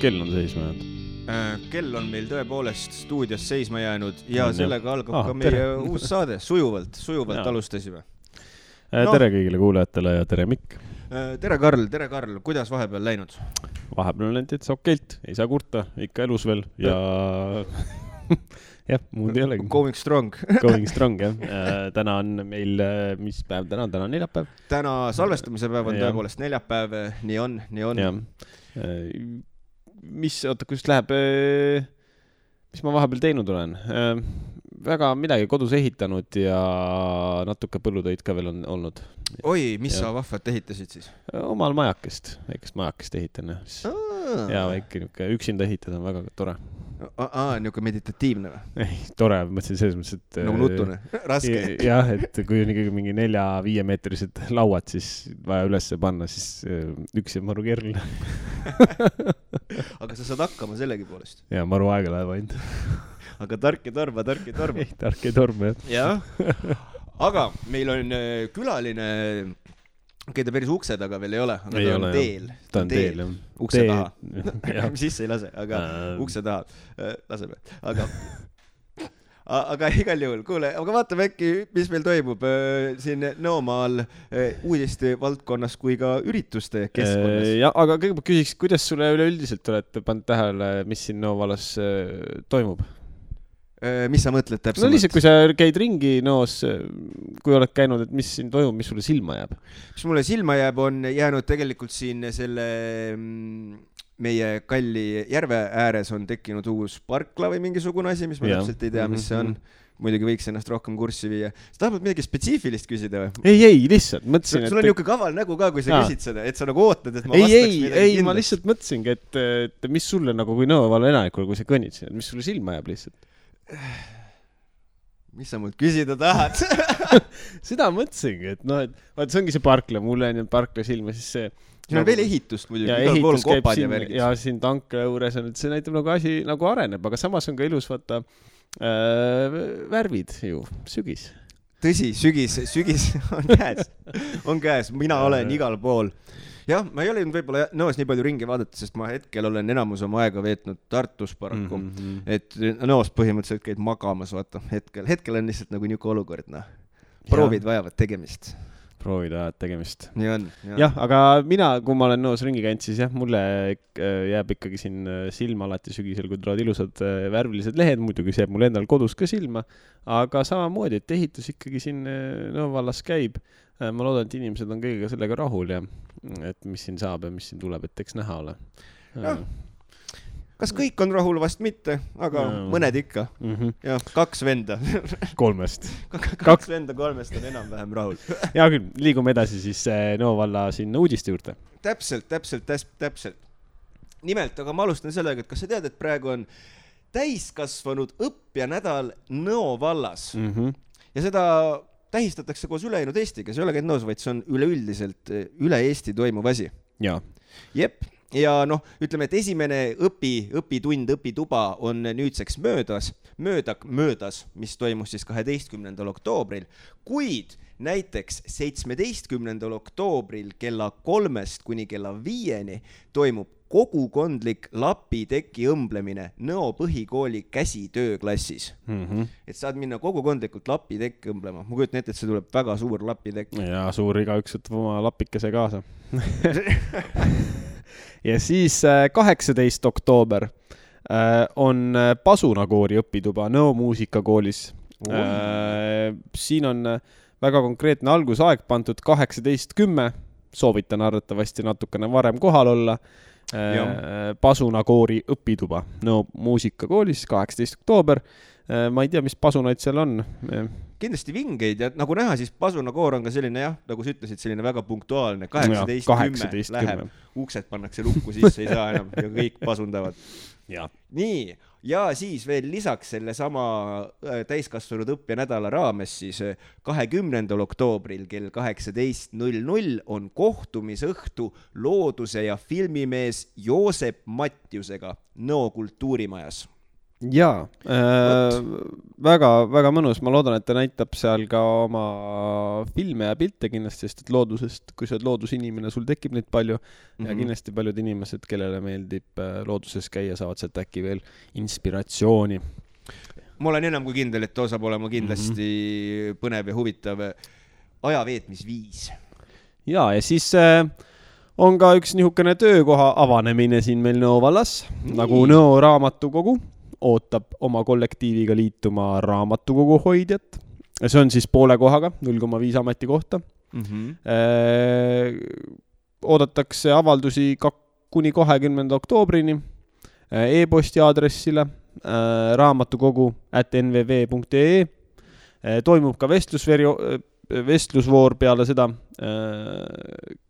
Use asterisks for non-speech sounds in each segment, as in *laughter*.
kell on seisma jäänud. Äh, kell on meil tõepoolest stuudios seisma jäänud ja On, sellega algab Ah, ka meie tere. uus saade, sujuvalt, sujuvalt Jaa. alustasime. No. Noh. tere kõigile kuulajatele ja tere Mikk. tere, Karl, tere, Karl, kuidas vahepeal läinud? vahepeal on läinud täitsa okeilt, ei saa kurta, ikka elus veel ja *laughs* jah, muud ei olegi. Going strong. *laughs* Going strong jah. täna on meil, mis päev täna on, täna on neljapäev. täna salvestamise päev on tõepoolest neljapäev, nii on, nii on. mis, oota, kuidas läheb? mis ma vahepeal teinud olen? väga midagi kodus ehitanud ja natuke põllutöid ka veel on olnud. oi, mis Jah. sa vahvat ehitasid siis? omal majakest, väikest majakest ehitan jah. ja väike niuke üksinda ehitada on väga tore. aa, niuke meditatiivne või? ei, tore, mõtlesin selles mõttes, et. nagu nutune, raske. jah, et kui on ikkagi mingi nelja-viiemeetrised lauad, siis vaja ülesse panna, siis äh, üks jääb maru keeruline aga sa saad hakkama sellegipoolest. ja maru aega läheb ainult. aga tark ei torma, tark ei torma. ei, tark ei torma jah. jah, aga meil on äh, külaline, okei okay,, ta päris ukse taga veel ei ole, aga Ei ta ole, on teel. ta on teel jah. ukse taha. *laughs* jah, *laughs* sisse ei lase, aga Ähm. ukse taha äh, laseme, aga *laughs* aga igal juhul, kuule, aga vaatame äkki, mis meil toimub äh, siin Nõomaal äh, uudiste valdkonnas kui ka ürituste keskkonnas. ja, aga kõigepealt küsiks, kuidas sulle üleüldiselt olete pannud tähele, mis siin Nõo vallas toimub? Äh, mis sa mõtled no täpsemalt lihtsalt, kui sa käid ringi Nõos, kui oled käinud, et mis siin toimub, mis sulle silma jääb? mis mulle silma jääb, on jäänud tegelikult siin selle mm, meie kalli järve ääres on tekkinud uus parkla või mingisugune asi, mis ma Jah. täpselt ei tea, mis see on Mhm.. muidugi võiks ennast rohkem kurssi viia. sa tahad midagi spetsiifilist küsida või? ei, ei, lihtsalt mõtlesin, sul on et niisugune kaval nägu ka, kui sa Jaa. küsid seda, et sa nagu ootad, et ma ei, vastaks ei, midagi ei, ma kindlat. lihtsalt mõtlesingi, et, et mis sulle nagu kui Nõo valla elanikule, kui sa kõnnid siin, et mis sulle silma jääb lihtsalt. *sighs* mis sa mult küsida tahad? *laughs* seda mõtlesingi, et noh, et vaat see ongi see parkla, mulle on jäänud parkla silma, siis see. siin on veel ehitust muidugi, igal pool on kopad ja värgid. ja siin tankla juures on, et see näitab nagu asi nagu areneb, aga samas on ka ilus vaata äh, värvid ju, sügis. tõsi, sügis, sügis *laughs* on käes, on käes, mina olen igal pool. jah, ma ei ole nüüd võib-olla Nõos nii palju ringi vaadata, sest ma hetkel olen enamus oma aega veetnud Tartus paraku mm. -hmm. et Nõos põhimõtteliselt käid magamas, vaata, hetkel, hetkel on lihtsalt nagu niisugune olukord, noh. proovid vajavad tegemist. proovida ajad tegemist. nii on. jah, aga mina, kui ma olen Nõos ringi käinud, siis jah, mulle äh, jääb ikkagi siin äh, silma alati sügisel, kui tulevad ilusad äh, värvilised lehed, muidugi see jääb mul endal kodus ka silma, aga samamoodi, et ehitus ikkagi siin Nõo vallas käib. ma loodan, et inimesed on kõigega sellega rahul ja et mis siin saab ja mis siin tuleb, et eks näha ole. Jah. kas kõik on rahul, vast mitte, aga Jaa. mõned ikka. Mm -hmm. jah, kaks venda *laughs* kolmest. kaks venda kolmest on enam-vähem rahul. *laughs* hea küll, liigume edasi siis äh, Nõo valla siin uudiste juurde. täpselt, täpselt, täpselt. nimelt, aga ma alustan sellega, et kas sa tead, et praegu on täiskasvanud õppjanädal Nõo vallas Mm -hmm. ja seda tähistatakse koos ülejäänud Eestiga, see ei ole ainult Nõos, vaid see on üleüldiselt eh, üle Eesti toimuv asi. jaa, jep, ja noh, ütleme, et esimene õpi, õpitund, õpituba on nüüdseks möödas, mööda, möödas, mis toimus siis kaheteistkümnendal oktoobril, kuid näiteks seitsmeteistkümnendal oktoobril kella kolmest kuni kella viieni toimub kogukondlik lapiteki õmblemine Nõo põhikooli käsitööklassis. mm -hmm. et saad minna kogukondlikult lapitekki õmblema, ma kujutan ette, et see tuleb väga suur lapitekk. ja suur igaüks võtab oma lapikese kaasa *laughs* ja siis äh, kaheksateist oktoober äh, on äh, Pasuna koori õpituba Nõo muusikakoolis. siin on väga konkreetne algusaeg pandud kaheksateist kümme, soovitan arvatavasti natukene varem kohal olla. Pasuna koori õpituba Nõo muusikakoolis, kaheksateist oktoober. ma ei tea, mis pasunaid seal on. kindlasti vingeid ja nagu näha, siis Pasuna koor on ka selline jah, nagu sa ütlesid, selline väga punktuaalne, kaheksateist kümme läheb uksed pannakse lukku sisse, ei saa enam ja kõik pasundavad. nii, ja siis veel lisaks sellesama äh, täiskasvanud õppenädala raames siis äh, kahekümnendal oktoobril kell kaheksateist null null on kohtumisõhtu looduse ja filmimees Joosep Matjusega Nõo kultuurimajas. Jaa äh,, väga-väga mõnus, ma loodan, et ta näitab seal ka oma filme ja pilte kindlasti, sest et loodusest, kui sa oled loodusinimene, sul tekib neid palju mm -hmm. ja Mhm. kindlasti paljud inimesed, kellele meeldib äh, looduses käia, saavad sealt äkki veel inspiratsiooni. ma olen enam kui kindel, et too saab olema kindlasti mm -hmm. põnev ja huvitav ajaveetmisviis. ja, ja siis äh, on ka üks niisugune töökoha avanemine siin meil Nõo vallas, nagu Nõo raamatukogu ootab oma kollektiiviga liituma raamatukogu hoidjat. see on siis poole kohaga, null koma viis ametikohta Mm -hmm. Äh, oodatakse avaldusi ka kuni kahekümnenda oktoobrini äh, e-posti aadressile äh, raamatukogu at nvv.ee. toimub ka vestlusveri-, vestlusvoor peale seda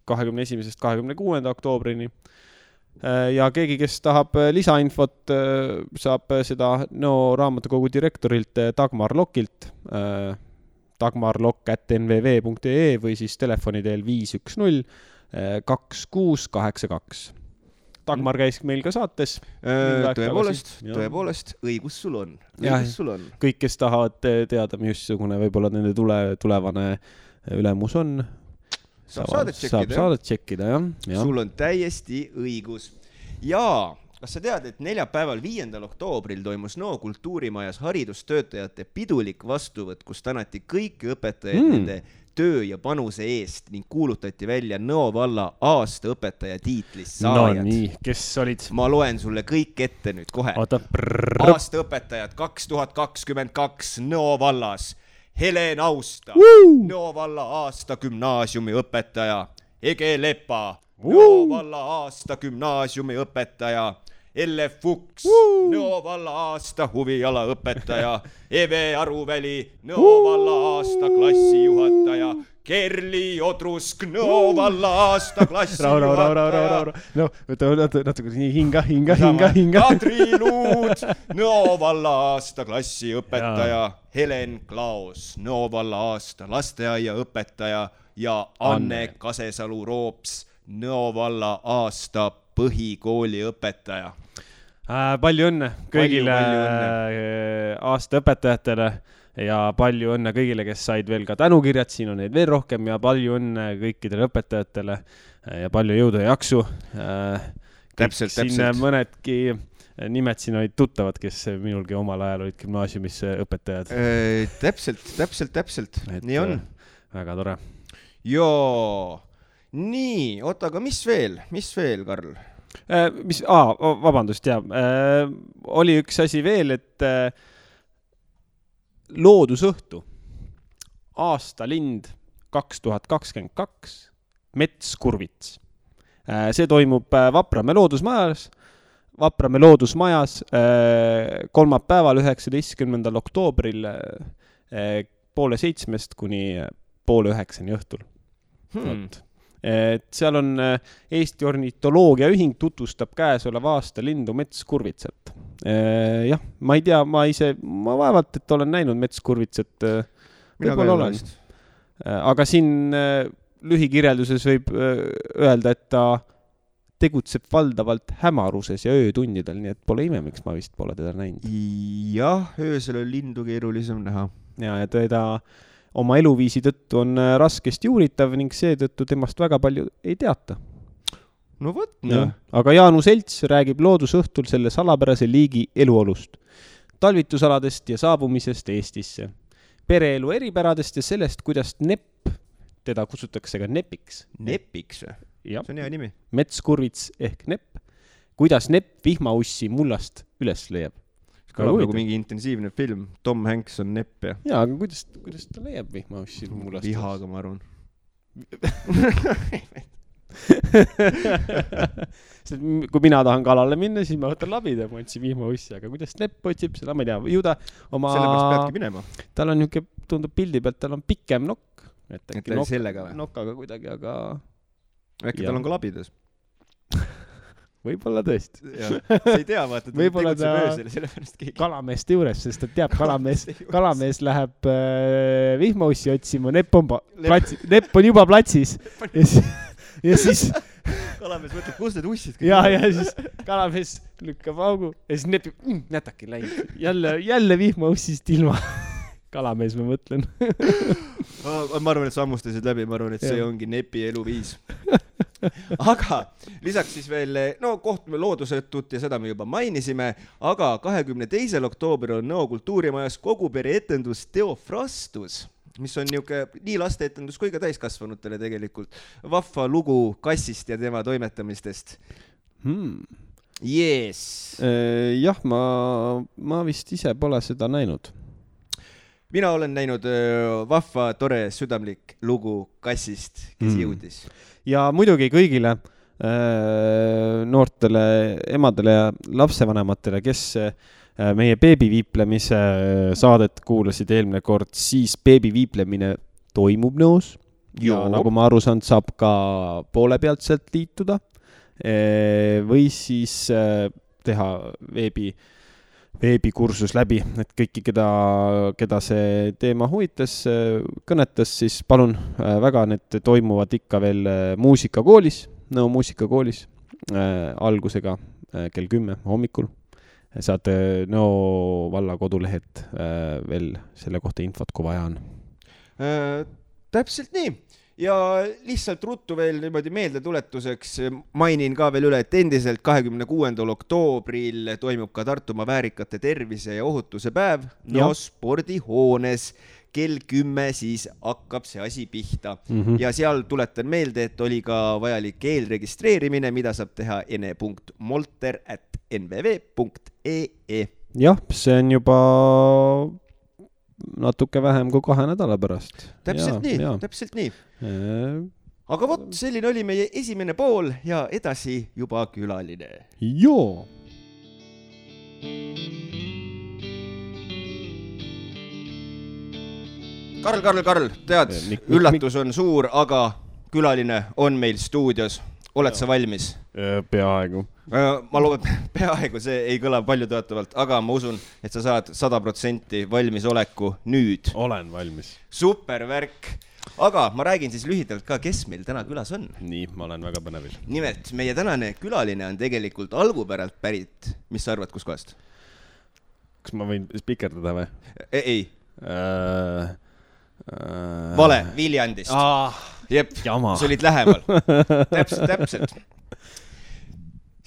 kahekümne esimesest kahekümne kuuenda oktoobrini. Äh, ja keegi, kes tahab äh, lisainfot, saab seda Nõo raamatukogu direktorilt äh, Dagmar Lokilt dagmarlokk.nvv.ee või siis telefoni teel viis üks null kaks kuus kaheksa kaks. Dagmar käis meil ka saates. Tõepoolest, tõepoolest, õigus sul on, õigus sul on. kõik, kes tahavad te- teada, missugune võib-olla nende tule, tulevane ülemus on. Saab saadet saab tšekkida, jah. saadet tšekkida jah, jah. sul on täiesti õigus. jaa, kas sa tead, et neljapäeval, viiendal oktoobril toimus Nõo kultuurimajas haridustöötajate pidulik vastuvõtt, kus tänati kõiki õpetajaid Mm. nende töö ja panuse eest ning kuulutati välja Nõo valla aasta õpetaja tiitlist no saajad. nii, kes olid? ma loen sulle kõik ette nüüd kohe. oota, aastaõpetajad kaks tuhat kakskümmend kaks Nõo vallas. Helen Austa, Nõo valla aasta gümnaasiumi õpetaja. Ege Lepa, Nõo valla aasta gümnaasiumi õpetaja. Elle Fuchs, Nõo valla aasta huvialaõpetaja. *laughs* Eve Aruväli, Nõo valla aasta klassijuhataja. Kerli Odrusk, Nõo valla aasta rahu, rahu, rahu, rahu, rahu, rahu. no võta natuke, natuke nii hinga, hinga, hinga, hinga. Kadri Luud, Nõo valla aasta klassiõpetaja, Helen Klaos, Nõo valla aasta lasteaiaõpetaja ja Anne Anne. Kasesalu Roops, Nõo valla aasta põhikooliõpetaja. Äh, palju õnne kõigile palju äh, aasta õpetajatele ja palju õnne kõigile, kes said veel ka tänukirjad, siin on neid veel rohkem ja palju õnne kõikidele õpetajatele äh, ja palju jõudu ja jaksu. Täpselt, siin täpselt. mõnedki nimed siin olid tuttavad, kes minulgi omal ajal olid gümnaasiumis äh, õpetajad. täpselt, täpselt, täpselt, nii on. väga tore. joo, nii, oota, aga mis veel, mis veel, Karl? Äh, mis, aa, vabandust, jaa äh,, oli üks asi veel, et äh, loodusõhtu, aastalind kaks tuhat kakskümmend kaks, Mets Kurvits äh,. see toimub äh, Vapramäe loodusmajas, Vapramäe loodusmajas äh, kolmapäeval, üheksateistkümnendal oktoobril poole seitsmest kuni poole üheksani õhtul Hmm. vot. Et seal on äh, Eesti Ornitoloogiaühing tutvustab käesoleva aasta lindu metskurvitsat. jah, ma ei tea, ma ise, ma vaevalt, et olen näinud metskurvitsat. ei võib-olla ole olen aga siin äh, lühikirjelduses võib äh, öelda, et ta tegutseb valdavalt hämaruses ja öötundidel, nii et pole ime, miks ma vist pole teda näinud. jah, öösel on lindu keerulisem näha. ja, ja teda oma eluviisi tõttu on äh, raskesti uuritav ning seetõttu temast väga palju ei teata no vot, noh., aga Jaanus Elts räägib loodusõhtul selle salapärase liigi eluolust, talvitusaladest ja saabumisest Eestisse, pereelu eripäradest ja sellest, kuidas nepp, teda kutsutakse ka nepiks, Nepiks või? see on hea nimi. metskurvits ehk nepp, kuidas nepp vihmaussi mullast üles leiab. Kõlab nagu mingi intensiivne film, Tom Hanks on nepp ja jaa, aga kuidas, kuidas ta leiab vihmaussi mullast? vihaga, ma arvan. *laughs* sest kui mina tahan kalale minna, siis ma võtan labida, ma otsin vihmaussi, aga kuidas nepp otsib seda, ma ei tea, ju ta oma, sellepärast peadki minema. tal on niuke, tundub pildi pealt, tal on pikem nokk. et äkki ta nok- sellega või? nokaga kuidagi, aga äkki Jah. tal on ka labidas? *laughs* võib-olla tõesti. sa ei tea, vaata, ta tegutseb ta- öösel, sellepärast keegi. kalameeste juures, sest ta teab, kalamees kalamees läheb äh, vihmaussi otsima, nepp on platsi, nepp on juba platsis ja siis, ja siis kalamees mõtleb, kus need ussid ja, ja siis kalamees lükkab augu ja siis nepib mm,, nätaki läinud, jälle, jälle vihmaussist ilma. kalamees, ma mõtlen. ma arvan, et sa hammustasid läbi, ma arvan, et see Jah. ongi nepi eluviis. *laughs* aga lisaks siis veel, no kohtume loodusetut ja seda me juba mainisime, aga kahekümne teisel oktoobril on Nõo kultuurimajas kogu pere etendus Teofrastus mis on niuke nii lasteetendus kui ka täiskasvanutele tegelikult vahva lugu kassist ja tema toimetamistest. Hmm. Yes. jah, ma, ma vist ise pole seda näinud. Mina olen näinud öö, vahva, tore, südamlik lugu kassist, kes Mm. jõudis. ja muidugi kõigile äh, noortele emadele ja lapsevanematele, kes äh, meie beebiviiplemise äh, saadet kuulasid eelmine kord, siis beebiviiplemine toimub nõus. ja nagu ma aru saanud, saab ka poole pealt sealt liituda. või siis äh, teha veebi, veebikursus läbi, et kõiki, keda, keda see teema huvitas, kõnetas, siis palun äh, väga, need toimuvad ikka veel äh, muusikakoolis, Nõo muusikakoolis äh, algusega äh, kell kümme hommikul. saate Nõo valla kodulehelt äh, veel selle kohta infot, kui vaja on. Äh, täpselt nii ja lihtsalt ruttu veel niimoodi meeldetuletuseks mainin ka veel üle, et endiselt kahekümne kuuendal oktoobril toimub ka Tartumaa väärikate tervise ja ohutuse päev no spordihoones kell kümme siis hakkab see asi pihta mm. -hmm. ja seal tuletan meelde, et oli ka vajalik eelregistreerimine, mida saab teha ene.molter at nvv.ee. jah, see on juba natuke vähem kui kahe nädala pärast. täpselt nii, täpselt nii. aga vot, selline oli meie esimene pool ja edasi juba külaline. joo. Karl, Karl, Karl, tead üllatus on suur, aga külaline on meil stuudios. oled sa valmis? peaaegu. ma loodan, *laughs* peaaegu see ei kõla paljutõotavalt, aga ma usun, et sa saad sada protsenti valmisoleku nüüd. olen valmis. super värk. aga ma räägin siis lühidalt ka, kes meil täna külas on. nii, ma olen väga põnevil. nimelt meie tänane külaline on tegelikult algupäralt pärit, mis sa arvad, kuskohast? kas ma võin spikerdada või ei, ei, äh,? Äh... vale, Viljandist. ah,. jep, sa olid lähemal. *laughs* täpselt, täpselt.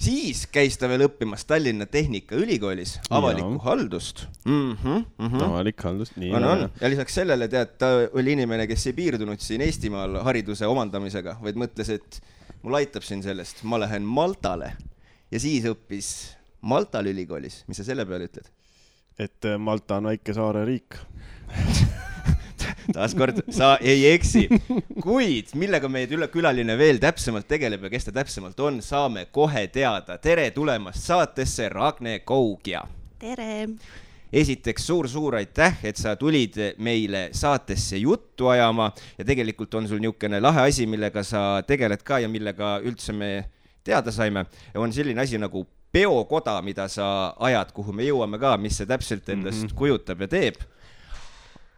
siis käis ta veel õppimas Tallinna Tehnikaülikoolis avalikku haldust mm. -hmm, mm -hmm. avalik haldus, nii. on, on ja lisaks sellele tead, ta oli inimene, kes ei piirdunud siin Eestimaal hariduse omandamisega, vaid mõtles, et mul aitab siin sellest, ma lähen Maltale ja siis õppis Maltal ülikoolis, mis sa selle peale ütled? et äh, Malta on väike saareriik. *laughs* taaskord, sa ei eksi. kuid millega meie tüla- külaline veel täpsemalt tegeleb ja kes ta täpsemalt on, saame kohe teada. tere tulemast saatesse, Ragne Kougja. tere! esiteks suur-suur aitäh, et sa tulid meile saatesse juttu ajama ja tegelikult on sul niisugune lahe asi, millega sa tegeled ka ja millega üldse me teada saime, on selline asi nagu peokoda, mida sa ajad, kuhu me jõuame ka, mis see täpselt endast mm -hmm. kujutab ja teeb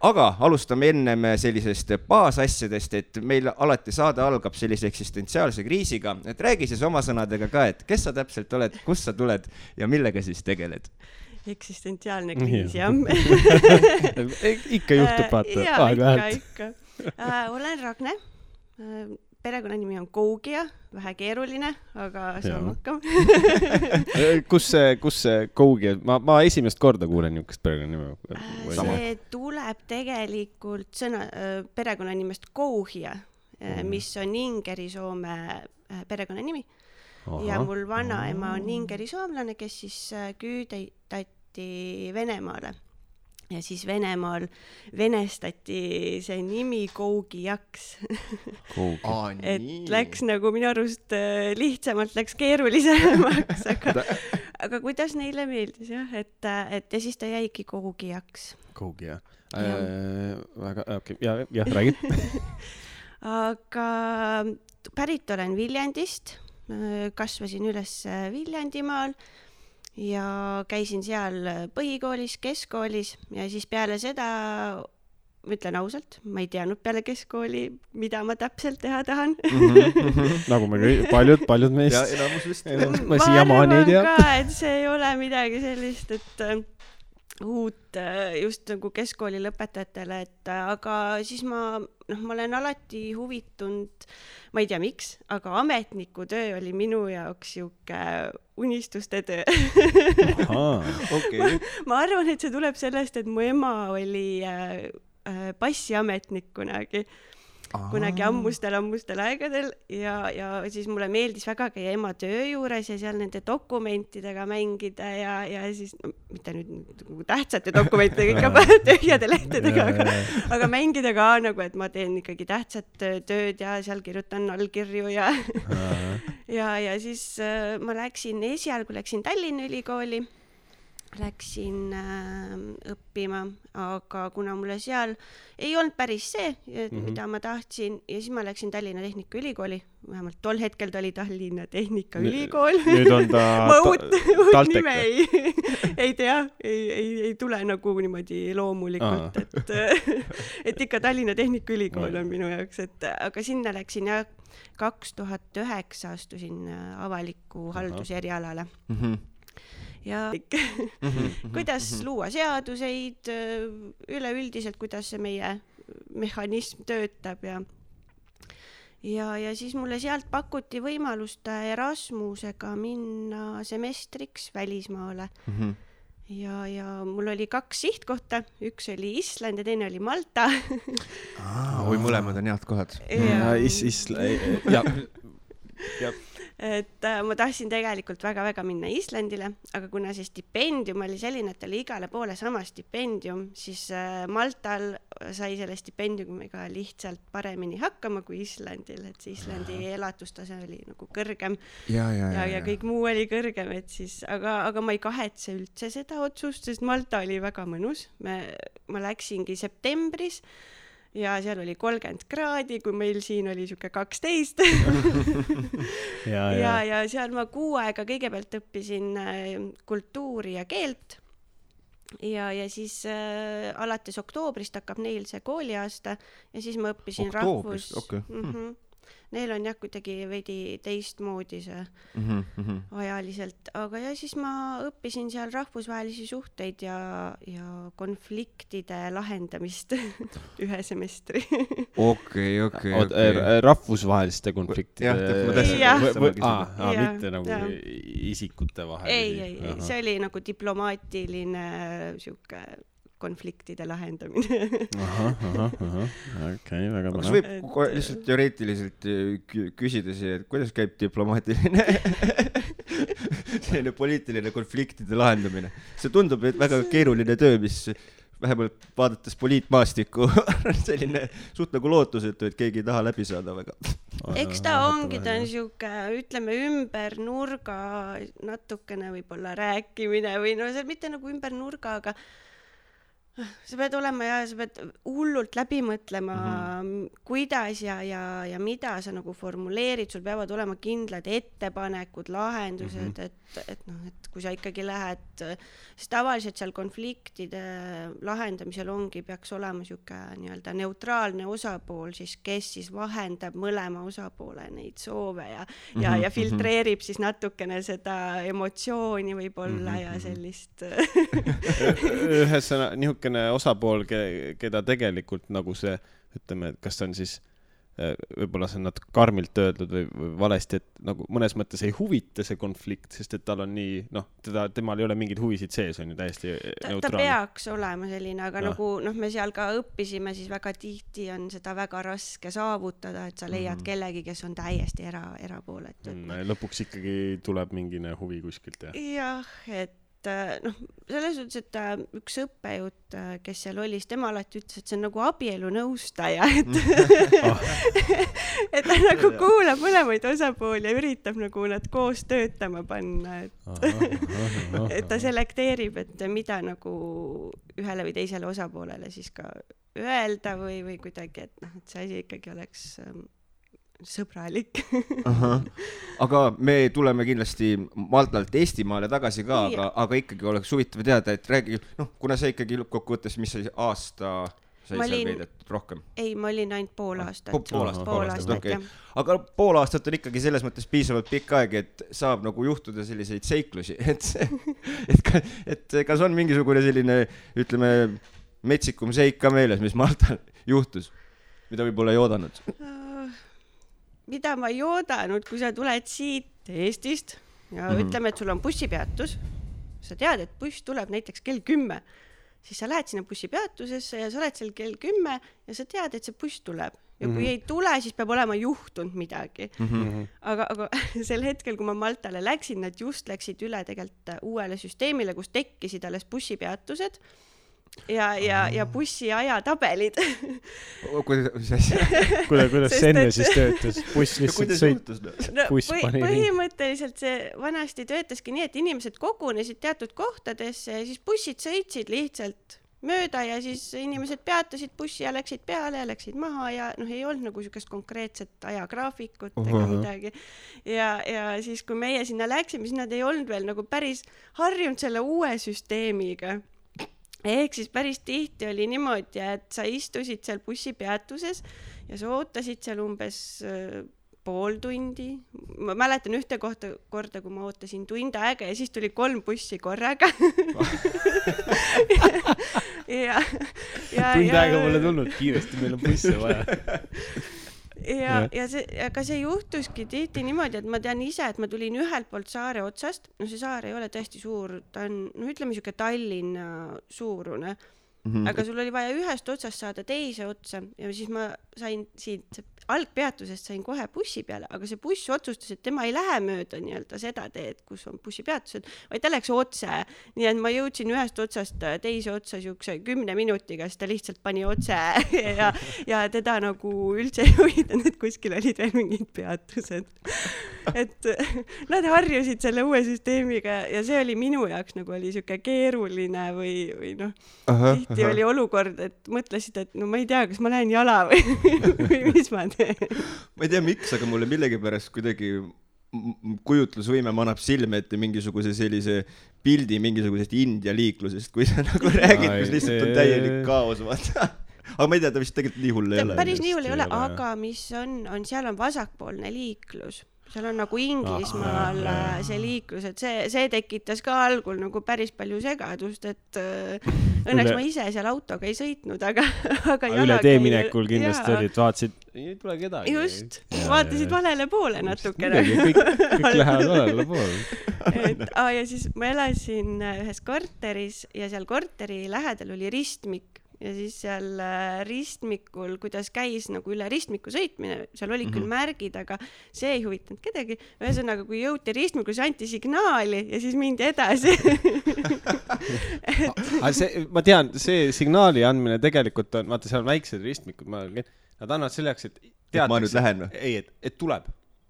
aga alustame ennem sellisest baasasjadest, et meil alati saade algab sellise eksistentsiaalse kriisiga, et räägi siis oma sõnadega ka, et kes sa täpselt oled, kust sa tuled ja millega siis tegeled? eksistentsiaalne kriis, jah. *laughs* ikka juhtub, vaata, ikka, aeg-ajalt. ikka. olen Ragne. Perekonnanimi on Kougja, vähe keeruline, aga saame hakkama. kus see, kus see Kougi, ma, ma esimest korda kuulen niisugust perekonnanime. see tuleb tegelikult sõna, perekonnanimest Kouhja, Mhm. mis on ingeri-soome äh, perekonnanimi ja mul vanaema on ingeri soomlane, kes siis äh, küüditati Venemaale ja siis Venemaal venestati see nimi Kougijaks, et läks nagu minu arust äh, lihtsamalt läks keerulisemaks, *laughs* aga, aga kuidas neile meeldis jah, et, et ja siis ta jäigi Kougijaks. Kougi, jah Jah. äh,? väga, okei, ja, jah, räägi. *laughs* aga pärit olen Viljandist, kasvasin üles Viljandimaal ja käisin seal põhikoolis, keskkoolis ja siis peale seda ütlen ausalt, ma ei teadnud peale keskkooli, mida ma täpselt teha tahan. *laughs* nagu me kõik, paljud, paljud meist. enamus vist. ma siiamaani ei tea. ka, et see ei ole midagi sellist, et äh, uut äh, just nagu keskkooli lõpetajatele, et äh, aga siis ma, noh, ma olen alati huvitunud, ma ei tea, miks, aga ametnikutöö oli minu jaoks sihuke unistuste töö. *laughs* okei, ma arvan, et see tuleb sellest, et mu ema oli äh, äh, passiametnik kunagi, kunagi ammustel-ammustel aegadel ja, ja siis mulle meeldis väga käia ema töö juures ja seal nende dokumentidega mängida ja, ja siis no, mitte nüüd nagu tähtsate dokumentidega, ikka *laughs* tühjade lehtedega, aga, aga mängida ka nagu, et ma teen ikkagi tähtsat tööd ja seal kirjutan allkirju ja *laughs* ja, ja siis äh, ma läksin, esialgu läksin Tallinna Ülikooli, läksin äh, õppima, aga kuna mulle seal ei olnud päris see, mm -hmm. mida ma tahtsin ja siis ma läksin Tallinna Tehnikaülikooli, vähemalt tol hetkel ta oli Tallinna Tehnikaülikool. nüüd on ta *laughs* ma uut, uut nime ei, *laughs* ei tea, ei, ei, ei tule nagu niimoodi loomulikult, et, *laughs* et ikka Tallinna Tehnikaülikool on minu jaoks, et aga sinna läksin jah, kaks tuhat üheksa astusin äh, avaliku halduse erialale ja *laughs* kuidas luua seaduseid, üleüldiselt, kuidas see meie mehhanism töötab ja ja, ja siis mulle sealt pakuti võimalust Erasmusega minna semestriks välismaale. Ja, ja mul oli kaks sihtkohta, üks oli Island ja teine oli Malta. oi, mõlemad on head kohad. *laughs* ja is-, is-, ja, et äh, ma tahtsin tegelikult väga-väga minna Islandile, aga kuna see stipendium oli selline, et oli igale poole sama stipendium, siis äh, Maltal sai selle stipendiumiga lihtsalt paremini hakkama kui Islandil, et see Islandi elatustase oli nagu kõrgem. Ja, ja, ja, ja. kõik muu oli kõrgem, et siis, aga, aga ma ei kahetse üldse seda otsust, sest Malta oli väga mõnus. me, ma läksingi septembris ja seal oli kolmkümmend kraadi, kui meil siin oli sihuke kaksteist. *laughs* ja, ja ja, ja seal ma kuu aega kõigepealt õppisin äh, kultuuri ja keelt ja, ja siis äh, alates oktoobrist hakkab neil see kooliaasta ja siis ma õppisin rahvus Oktoobrist, okei. mm. -hmm. Neil on jah, kuidagi veidi teistmoodi see Mhm, ajaliselt, aga ja siis ma õppisin seal rahvusvahelisi suhteid ja, ja konfliktide lahendamist *laughs* ühe semestri. *laughs* okei, okei, okei. rahvusvaheliste konfliktide. Jah, mitte nagu jah. isikute vahel. ei, ei, ei, see oli nagu diplomaatiline sihuke konfliktide lahendamine. ahah, ahah, ahah, okei, väga kas põnev. võib Et- kohe lihtsalt teoreetiliselt äh, kü- küsida siia, et kuidas käib diplomaatiline *laughs* selline poliitiline konfliktide lahendamine? see tundub, et väga keeruline töö, mis vähemalt vaadates poliitmaastikku *laughs* selline suht nagu lootusetu, et keegi ei taha läbi saada väga. eks ta ongi, ta on sihuke, ütleme ümber nurga natukene võib-olla rääkimine või no see mitte nagu ümber nurga, aga sa pead olema ja sa pead hullult läbi mõtlema mm, -hmm. kuidas ja, ja, ja mida sa nagu formuleerid, sul peavad olema kindlad ettepanekud, lahendused mm, -hmm. et, et noh, et kui sa ikkagi lähed, sest tavaliselt seal konfliktide lahendamisel ongi, peaks olema sihuke nii-öelda neutraalne osapool siis, kes siis vahendab mõlema osapoole neid soove ja, ja, ja filtreerib siis natukene seda emotsiooni võib-olla ja sellist ühesõnaga niisugune osapool, keda tegelikult nagu see, ütleme, et kas see on siis eh, võib-olla see on natuke karmilt öeldud või, või valesti, et nagu mõnes mõttes ei huvita see konflikt, sest et tal on nii, noh, teda, temal ei ole mingeid huvisid sees, on ju täiesti ta, ta neutraalne. peaks olema selline, aga Jah. nagu noh, me seal ka õppisime, siis väga tihti on seda väga raske saavutada, et sa leiad mm. kellegi, kes on täiesti era, erapooletu mm.. Lõpuks ikkagi tuleb mingine huvi kuskilt ja. jah, et äh, noh, selles suhtes, et äh, üks õppejõud, kes seal oli, siis tema alati ütles, et see on nagu abielunõustaja, et *laughs* et ta nagu kuulab mõlemaid osapooli ja üritab nagu nad koos töötama panna, et et ta selekteerib, et mida nagu ühele või teisele osapoolele siis ka öelda või, või kuidagi, et noh, et see asi ikkagi oleks ähm, sõbralik. aga me tuleme kindlasti Maltalt Eestimaale tagasi ka, aga, aga ikkagi oleks huvitav teada, et räägi, noh, kuna sa ikkagi lõppkokkuvõttes, mis see aasta sai Ma seal olin- veedetud rohkem? ei, ma olin ainult pool aastat. pool aastat, pool aastat okei jah. aga pool aastat on ikkagi selles mõttes piisavalt pikk aeg, et saab nagu juhtuda selliseid seiklusi, *laughs* et et et kas on mingisugune selline, ütleme, metsikum seik ka meeles, mis Maltal juhtus, mida võib-olla ei oodanud? Mida ma ei oodanud, kui sa tuled siit Eestist ja mm -hmm. ütleme, et sul on bussipeatus, sa tead, et buss tuleb näiteks kell kümme, siis sa lähed sinna bussipeatusesse ja sa oled seal kell kümme ja sa tead, et see buss tuleb ja kui mm -hmm. ei tule, siis peab olema juhtunud midagi mm. -hmm. aga, aga *laughs* sel hetkel, kui ma Maltale läksin, nad just läksid üle tegelikult uuele süsteemile, kus tekkisid alles bussipeatused ja, ja, ja bussi ajatabelid *laughs* kuidas, mis asja? kuidas, kuidas see enne et- siis töötas? buss lihtsalt kuidas sõit, juhtus? no buss pani põhimõtteliselt see vanasti töötaski nii, et inimesed kogunesid teatud kohtadesse ja siis bussid sõitsid lihtsalt mööda ja siis inimesed peatasid bussi ja läksid peale ja läksid maha ja noh, ei olnud nagu siukest konkreetset ajagraafikut ega Ahah. midagi. ja, ja siis, kui meie sinna läksime, siis nad ei olnud veel nagu päris harjunud selle uue süsteemiga ehk siis päris tihti oli niimoodi, et sa istusid seal bussipeatuses ja sa ootasid seal umbes äh, pool tundi. ma mäletan ühte kohta, korda, kui ma ootasin tund aega ja siis tuli kolm bussi korraga. *laughs* ja, ja, tund ja aega pole tulnud, kiiresti, meil on busse vaja. *laughs* ja ja see, aga see juhtuski tihti niimoodi, et ma tean ise, et ma tulin ühelt poolt saare otsast, no see saar ei ole tõesti suur, ta on, no ütleme siuke Tallinna suurune. Mm, -hmm. aga sul oli vaja ühest otsast saada teise otsa ja siis ma sain siit algpeatusest sain kohe bussi peale, aga see buss otsustas, et tema ei lähe mööda nii-öelda seda teed, kus on bussipeatused, vaid ta läks otse. nii et ma jõudsin ühest otsast teise otsa siukse kümne minutiga, siis ta lihtsalt pani otse *laughs* ja, ja teda nagu üldse ei huvitanud, et kuskil olid veel mingid peatused. et nad harjusid selle uue süsteemiga ja see oli minu jaoks nagu oli siuke keeruline või, või noh, tihti oli olukord, et mõtlesid, et no ma ei tea, kas ma lähen jala või, või mis ma teen. Ma ei tea, miks, aga mulle millegipärast kuidagi kujutlusvõime manab silme ette mingisuguse sellise pildi mingisugusest India liiklusest, kui sa nagu räägid, kus lihtsalt on täielik kaos, vaata. aga ma ei tea, ta vist tegelikult nii hull ei ole. päris nii hull ei ole, aga mis on, on seal on vasakpoolne liiklus, seal on nagu Inglismaal Ah, äh, see liiklus, et see, see tekitas ka algul nagu päris palju segadust, et äh, *laughs* õnneks Üle- ma ise seal autoga ei sõitnud, aga, *laughs* aga üle tee minekul kindlasti Jaa. olid, vaatasid, ei tule kedagi. just, vaatasid valele poole natukene. kõik, *laughs* kõik lähevad valele poole. et aa ja siis ma elasin äh, ühes korteris ja seal korteri lähedal oli ristmik ja siis seal äh, ristmikul, kuidas käis nagu üle ristmiku sõitmine, seal olid mm -hmm. küll märgid, aga see ei huvitanud kedagi. ühesõnaga, kui jõuti ristmikule, siis anti signaali ja siis mindi edasi. *laughs* aga see, ma tean, see signaali andmine tegelikult on, vaata, seal on väiksed ristmikud, ma, nad annavad selleks, et ma nüüd lähen või? ei, et, et tuleb,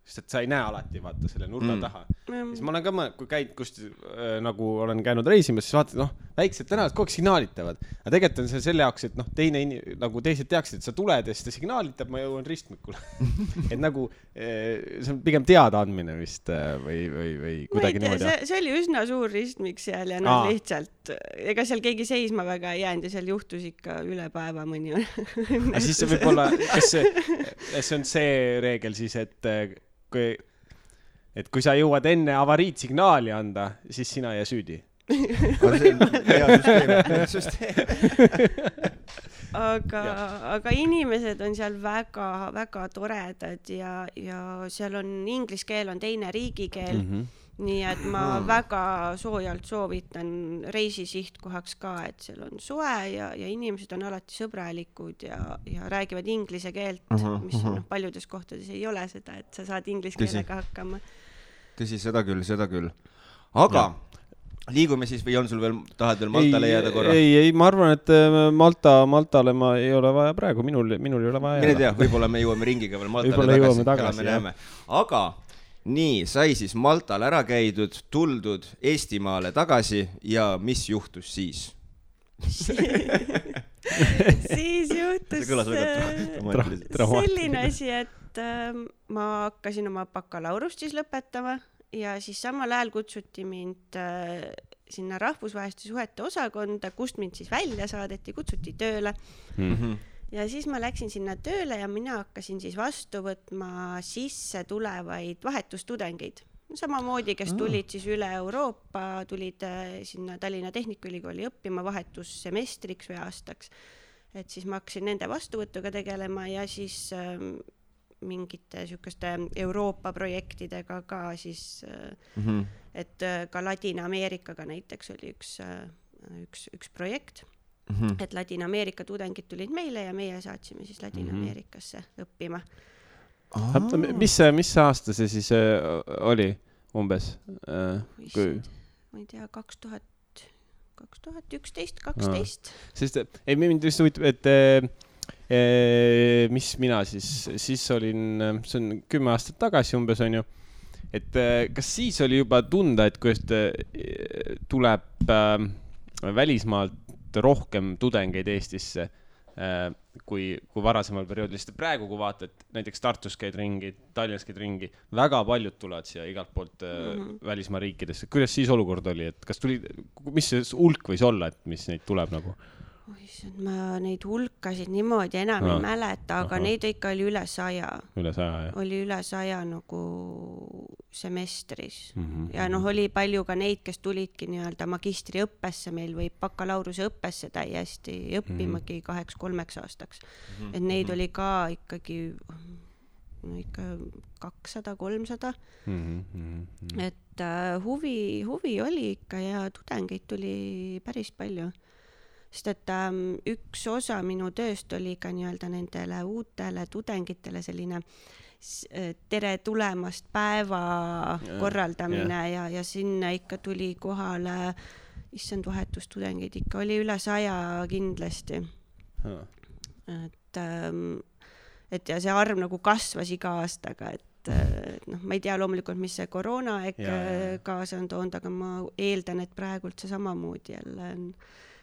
sest et sa ei näe alati, vaata selle nurga Mm. mm. taha. siis ma olen ka kui käid kust äh, nagu olen käinud reisimas, siis vaatad, noh, väiksed tänavad kogu aeg signaalitavad. aga tegelikult on see selle jaoks, et noh, teine in-, nagu teised teaksid, et sa tuled ja siis ta signaalitab, ma jõuan ristmikule. *laughs* et nagu äh, see on pigem teadaandmine vist äh, või, või, või kuidagi niimoodi. see, see oli üsna suur ristmik seal ja noh lihtsalt ega seal keegi seisma väga ei jäänud ja seal juhtus ikka üle päeva mõni *laughs* aga siis see võib olla, kas see, see on see reegel siis, et äh, kui, et kui sa jõuad enne avariid signaali anda, siis sina ei jää süüdi. aga, *laughs* *laughs* aga inimesed on seal väga-väga toredad ja, ja seal on inglise keel on teine riigikeel. Mm, -hmm. nii et ma väga soojalt soovitan reisi sihtkohaks ka, et seal on soe ja, ja inimesed on alati sõbralikud ja, ja räägivad inglise keelt uh, -huh, mis noh, paljudes kohtades ei ole seda, et sa saad inglise keelega hakkama. tõsi, seda küll, seda küll. aga liigume siis või on sul veel, tahad veel Maltale jääda korra? ei, ei, ma arvan, et äh, Malta, Maltale ma ei ole vaja praegu, minul, minul ei ole vaja mine tea, võib-olla me jõuame ringiga veel Maltale jõuame tagasi, tagasi, elame-näeme. aga nii, sai siis Maltal ära käidud, tuldud Eestimaale tagasi ja mis juhtus siis? *laughs* siis juhtus äh, selline asi, et äh, ma hakkasin oma bakalaureust siis lõpetama ja siis samal ajal kutsuti mind äh, sinna rahvusvaheliste suhete osakonda, kust mind siis välja saadeti, kutsuti tööle mm. -hmm. ja siis ma läksin sinna tööle ja mina hakkasin siis vastu võtma sisse tulevaid vahetustudengeid samamoodi, kes tulid siis üle Euroopa, tulid äh, sinna Tallinna Tehnikaülikooli õppima vahetussemestriks või aastaks. et siis ma hakkasin nende vastuvõtuga tegelema ja siis äh, mingite niisuguste Euroopa projektidega ka siis mm, -hmm. et äh, ka Ladina-Ameerikaga näiteks oli üks, äh, üks, üks projekt mm, -hmm. et Ladina-Ameerika tudengid tulid meile ja meie saatsime siis Ladina-Ameerikasse mm -hmm. õppima mis see, mis aasta see siis äh, oli umbes? Kui... ma ei tea, kaks tuhat, kaks tuhat üksteist, kaksteist. sest, ei mind just huvitab, et mis mina siis, siis olin, see on kümme aastat tagasi umbes, onju. et kas siis oli juba tunda, et kuidas tuleb välismaalt rohkem tudengeid Eestisse kui, kui varasemal perioodil, sest praegu, kui vaatad, näiteks Tartus käid ringi, Tallinnas käid ringi, väga paljud tulevad siia igalt poolt mm -hmm. välismaa riikidesse. kuidas siis olukord oli, et kas tuli, mis see hulk võis olla, et mis neid tuleb nagu? Issand, ma neid hulkasid niimoodi enam no. ei mäleta, aga Aha. neid ikka oli üle saja. üle saja, jah? oli üle saja nagu semestris mm. -hmm. ja noh, oli palju ka neid, kes tulidki nii-öelda magistriõppesse meil või bakalaureuseõppesse täiesti õppimagi mm -hmm. kaheks-kolmeks aastaks mm. -hmm. et neid mhm. oli ka ikkagi no ikka kakssada, kolmsada. Mhm, mhm, et äh, huvi, huvi oli ikka ja tudengeid tuli päris palju sest et ähm, üks osa minu tööst oli ka nii-öelda nendele uutele tudengitele selline äh, tere tulemast päeva ja, korraldamine ja, ja, ja sinna ikka tuli kohale, issand, vahetustudengeid ikka oli üle saja kindlasti. et ähm,, et ja see arv nagu kasvas iga aastaga, et et noh, ma ei tea loomulikult, mis see koroonaaeg kaasa on toonud, aga ma eeldan, et praegult see samamoodi jälle on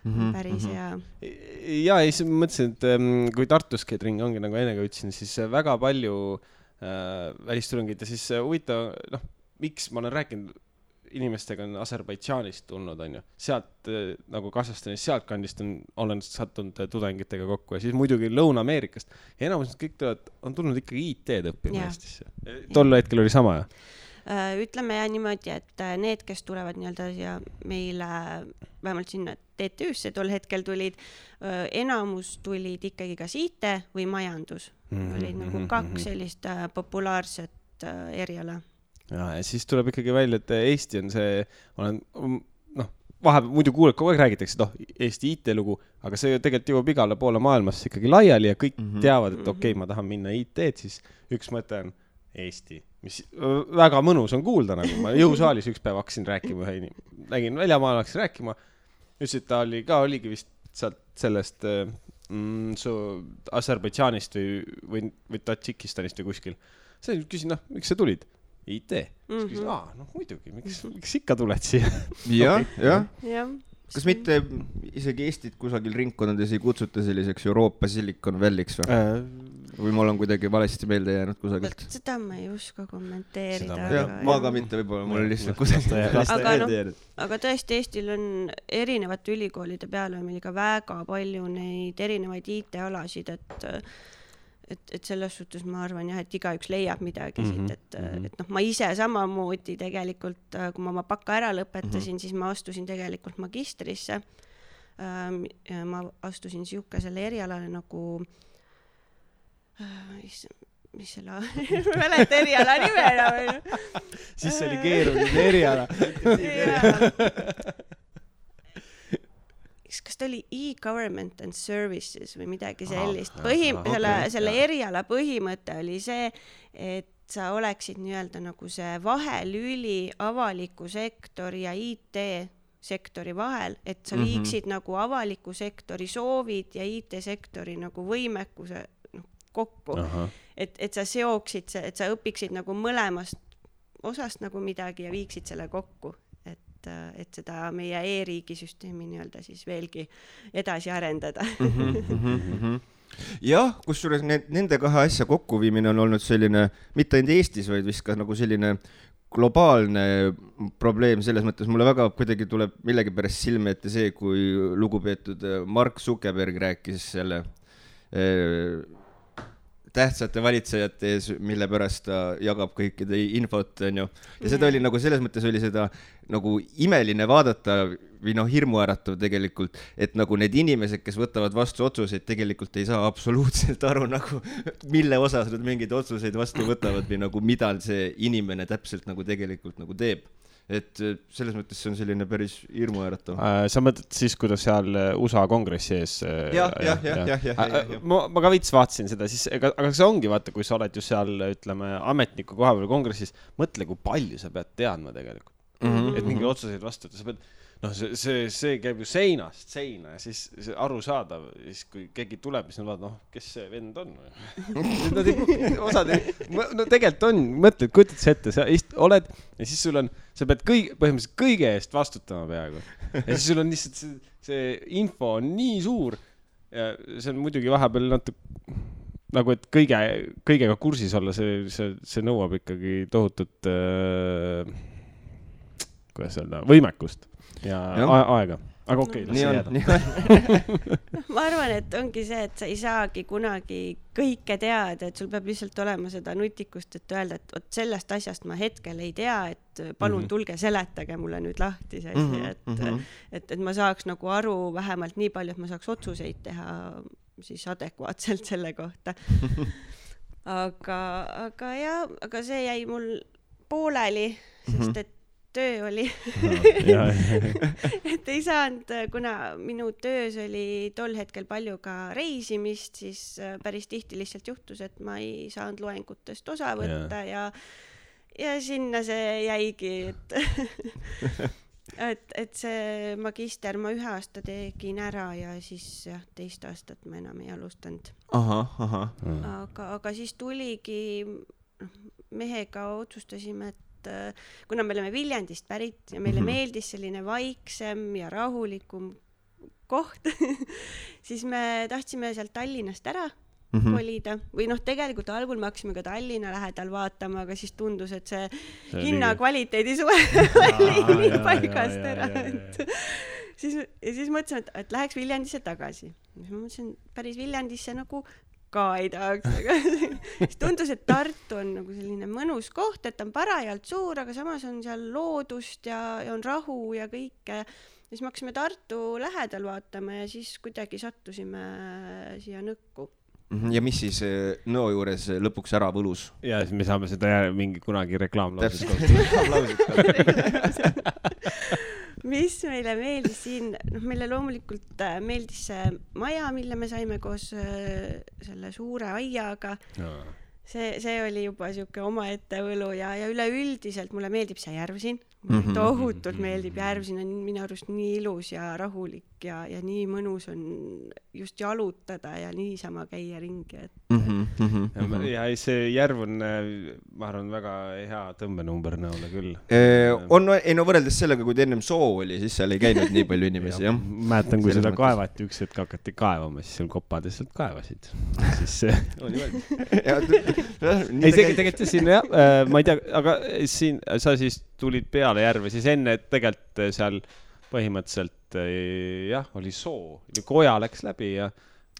mm -hmm, päris mm -hmm. hea. ja, ja siis mõtlesin, et kui Tartus käid ringi, ongi nagu enne ka ütlesin, siis äh, väga palju äh, välistudengeid ja siis äh, huvitav, noh, miks ma olen rääkinud inimestega on Aserbaidžaanist tulnud, onju, sealt äh, nagu Kasahstanist, sealtkandist on, olen sattunud tudengitega kokku ja siis muidugi Lõuna-Ameerikast. ja enamus kõik tulevad, on tulnud ikkagi IT-d õppima Eestisse. tol hetkel oli sama, jah? Äh, ütleme jah niimoodi, et need, kes tulevad nii-öelda siia meile, vähemalt sinna TTÜ-sse tol hetkel tulid, äh, enamus tulid ikkagi kas IT või majandus mm. -hmm, olid nagu mhm, kaks mhm. sellist populaarset eriala. ja, ja siis tuleb ikkagi välja, et Eesti on see, olen um, noh, vahepeal muidu kuuled, kogu aeg räägitakse, et noh, Eesti IT-lugu, aga see tegelikult jõuab igale poole maailmasse ikkagi laiali ja kõik mm -hmm. teavad, et okei okay,, ma tahan minna IT-d, siis üks mõte on Eesti mis väga mõnus on kuulda, nagu ma jõusaalis üks päev hakkasin rääkima ühe inim-, nägin väljamaal, hakkasin rääkima. Ütles, et ta oli ka, oligi vist sealt sellest mm, su Aserbaidžaanist või, või, või Tadžikistanist või kuskil. siis küsin, noh, miks sa tulid? Mm. -hmm. siis küsin, aa, noh muidugi, miks, miks ikka tuled siia? *laughs* *laughs* jah, jah ja. kas mitte isegi Eestit kusagil ringkondades ei kutsuta selliseks Euroopa Silicon Valley'ks või äh,? Või mul on kuidagi valesti meelde jäänud kusagilt? seda ma ei oska kommenteerida. jah, ma ka mitte, võib-olla mul lihtsalt kusagilt aga noh, aga tõesti, Eestil on erinevate ülikoolide peale on meil ka väga palju neid erinevaid IT-alasid, et et, et selles suhtes ma arvan jah, et igaüks leiab midagi mm -hmm. siit, et mm, -hmm. et noh, ma ise samamoodi tegelikult, kui ma oma baka ära lõpetasin mm, -hmm. siis ma astusin tegelikult magistrisse. ma astusin niisugusele erialale nagu äh, issand, mis selle *laughs* ma ei mäleta eriala nime enam. *laughs* siis see oli keeruline eriala kas ta oli e-government and services või midagi sellist. põhi, selle, selle eriala põhimõte oli see, et sa oleksid nii-öelda nagu see vahelüli avaliku sektori ja IT sektori vahel, et sa mhm. viiksid mm -hmm. nagu avaliku sektori soovid ja IT-sektori nagu võimekuse kokku. et, et sa seoksid, et sa õpiksid nagu mõlemast osast nagu midagi ja viiksid selle kokku, et, et seda meie e-riigi süsteemi nii-öelda siis veelgi edasi arendada mm. *laughs* -hmm, jah, kusjuures need, nende kahe asja kokkuviimine on olnud selline, mitte ainult Eestis, vaid vist ka nagu selline globaalne probleem selles mõttes, mulle väga kuidagi tuleb millegipärast silme ette see, kui lugupeetud Mark Zuckerberg rääkis selle äh, tähtsate valitsejate ees, mille pärast ta jagab kõikide infot, onju. ja seda oli nagu selles mõttes oli seda nagu imeline vaadata või noh, hirmuäratav tegelikult, et nagu need inimesed, kes võtavad vastu otsuseid, tegelikult ei saa absoluutselt aru nagu, mille osas nad mingeid otsuseid vastu võtavad või nagu mida see inimene täpselt nagu tegelikult nagu teeb et äh, selles mõttes see on selline päris hirmuäratav äh,. sa mõtled siis, kuidas seal äh, USA kongressi ees äh,? jah, jah, jah, jah, jah, jah, jah. ma, ma ka veits vaatasin seda, siis ega, aga see ongi, vaata, kui sa oled ju seal, ütleme, ametniku koha peal kongressis, mõtle, kui palju sa pead teadma tegelikult mm. -hmm. et mingeid otsuseid vastu võtta, sa pead noh, see, see, see käib ju seinast seina ja siis arusaadav, siis kui keegi tuleb, siis nad vaatavad, noh, kes see vend on *laughs* Nad ei, osad ei, no tegelikult on, mõtled, kujutad sa ette, sa ist-, oled ja siis sul on, sa pead kõige, põhimõtteliselt kõige eest vastutama peaaegu. ja siis sul on lihtsalt see, see info on nii suur ja see on muidugi vahepeal natuke nagu, et kõige, kõigega kursis olla, see, see, see nõuab ikkagi tohutut äh, kuidas öelda, võimekust ja, ja. aega aga okei okay,, las see jääda. *laughs* ma arvan, et ongi see, et sa ei saagi kunagi kõike teada, et sul peab lihtsalt olema seda nutikust, et öelda, et vot sellest asjast ma hetkel ei tea, et palun mm -hmm. tulge seletage mulle nüüd lahti see asi mm, -hmm. et mm, -hmm. et, et ma saaks nagu aru vähemalt nii palju, et ma saaks otsuseid teha siis adekvaatselt *laughs* selle kohta *laughs* aga, aga jah, aga see jäi mul pooleli, sest mm -hmm. et töö oli *laughs* et ei saanud, kuna minu töös oli tol hetkel palju ka reisimist, siis äh, päris tihti lihtsalt juhtus, et ma ei saanud loengutest osa võtta ja, ja, ja sinna see jäigi, et *laughs* et, et see magister ma ühe aasta tegin ära ja siis jah, teist aastat ma enam ei alustanud. ahah, ahah. aga, aga siis tuligi, noh, mehega otsustasime, et et äh, kuna me oleme Viljandist pärit ja meile mm -hmm. meeldis selline vaiksem ja rahulikum koht *laughs* siis me tahtsime sealt Tallinnast ära mm -hmm. kolida või noh, tegelikult algul me hakkasime ka Tallinna lähedal vaatama, aga siis tundus, et see, see hinnakvaliteedi suhe *laughs* oli nii paigast ära, et *laughs* siis ja siis mõtlesime, et, et läheks Viljandisse tagasi. siis ma mõtlesin päris Viljandisse nagu ka ei tahaks, aga *laughs* siis tundus, et Tartu on nagu selline mõnus koht, et ta on parajalt suur, aga samas on seal loodust ja, ja on rahu ja kõike. siis me hakkasime Tartu lähedal vaatama ja siis kuidagi sattusime siia Nõkku mhm, ja mis siis eh, Nõo juures lõpuks ära võlus? ja siis me saame seda mingi kunagi reklaamlauses kasutada *laughs* *laughs* mis meile meeldis siin, noh, meile loomulikult äh, meeldis see maja, mille me saime koos äh, selle suure aiaga. see, see oli juba sihuke omaette võlu ja, ja üleüldiselt mulle meeldib see järv siin. Mulle mm -hmm. tohutult meeldib järv, siin on minu arust nii ilus ja rahulik ja, ja nii mõnus on just jalutada ja niisama käia ringi, et mm. -hmm, mm -hmm. ja ei, see järv on, ma arvan, väga hea tõmbenumber Nõole küll e,. on, ei no võrreldes sellega, kui ta ennem soo oli, siis seal ei käinud nii palju inimesi *laughs* jah ja.. mäletan, kui seda mõttes. kaevati, üks hetk hakati kaevama, siis seal kopad lihtsalt kaevasid. siis see *laughs* oli *laughs* ei, tegelikult siin jah, äh, ma ei tea, aga siin sa siis tulid peale järve, siis enne tegelikult seal põhimõtteliselt eh, jah, oli soo, koja läks läbi ja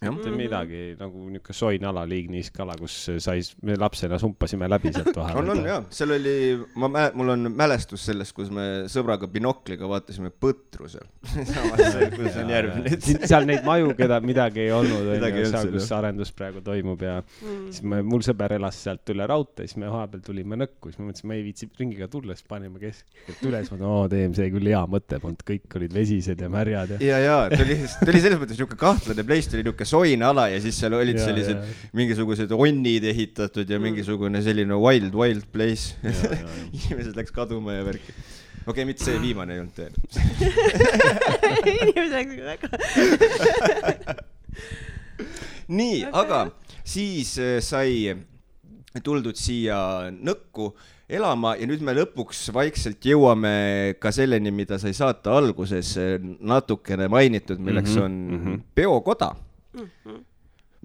mitte mhm. midagi nagu niisugune soine ala, liigniiske ala, kus sai, me lapsena sumpasime läbi sealt *laughs* vahel. on, on jaa, seal oli, ma mä-, mul on mälestus sellest, kus me sõbraga binokliga vaatasime põtru seal *laughs* kus on järv nüüd. seal neid maju, keda midagi ei olnud, onju, seal, kus arendus praegu toimub ja mm. siis me, mul sõber elas sealt üle raudtee, siis me vahepeal tulime Nõkku, siis ma mõtlesin, ma ei viitsi ringiga tulla, siis panime keskelt üle, siis ma mõtlesin, oo, teeme, see küll hea mõte polnud, kõik olid vesised ja märjad ja. ja, ja, ta oli, ta oli selles mõttes niisugune kahtlane place, ta oli niisugune soine ala ja siis seal olid ja, sellised ja, mingisugused onnid ehitatud ja mm. mingisugune selline wild, wild place. *laughs* inimesed läks kaduma ja värki. okei okay,, mitte see viimane ei olnud tõenäoliselt *laughs* inimesed läksid väga *laughs* nii okay., aga siis äh, sai tuldud siia Nõkku elama ja nüüd me lõpuks vaikselt jõuame ka selleni, mida sai saate alguses natukene mainitud, milleks mhm, on mm -hmm. peokoda mm.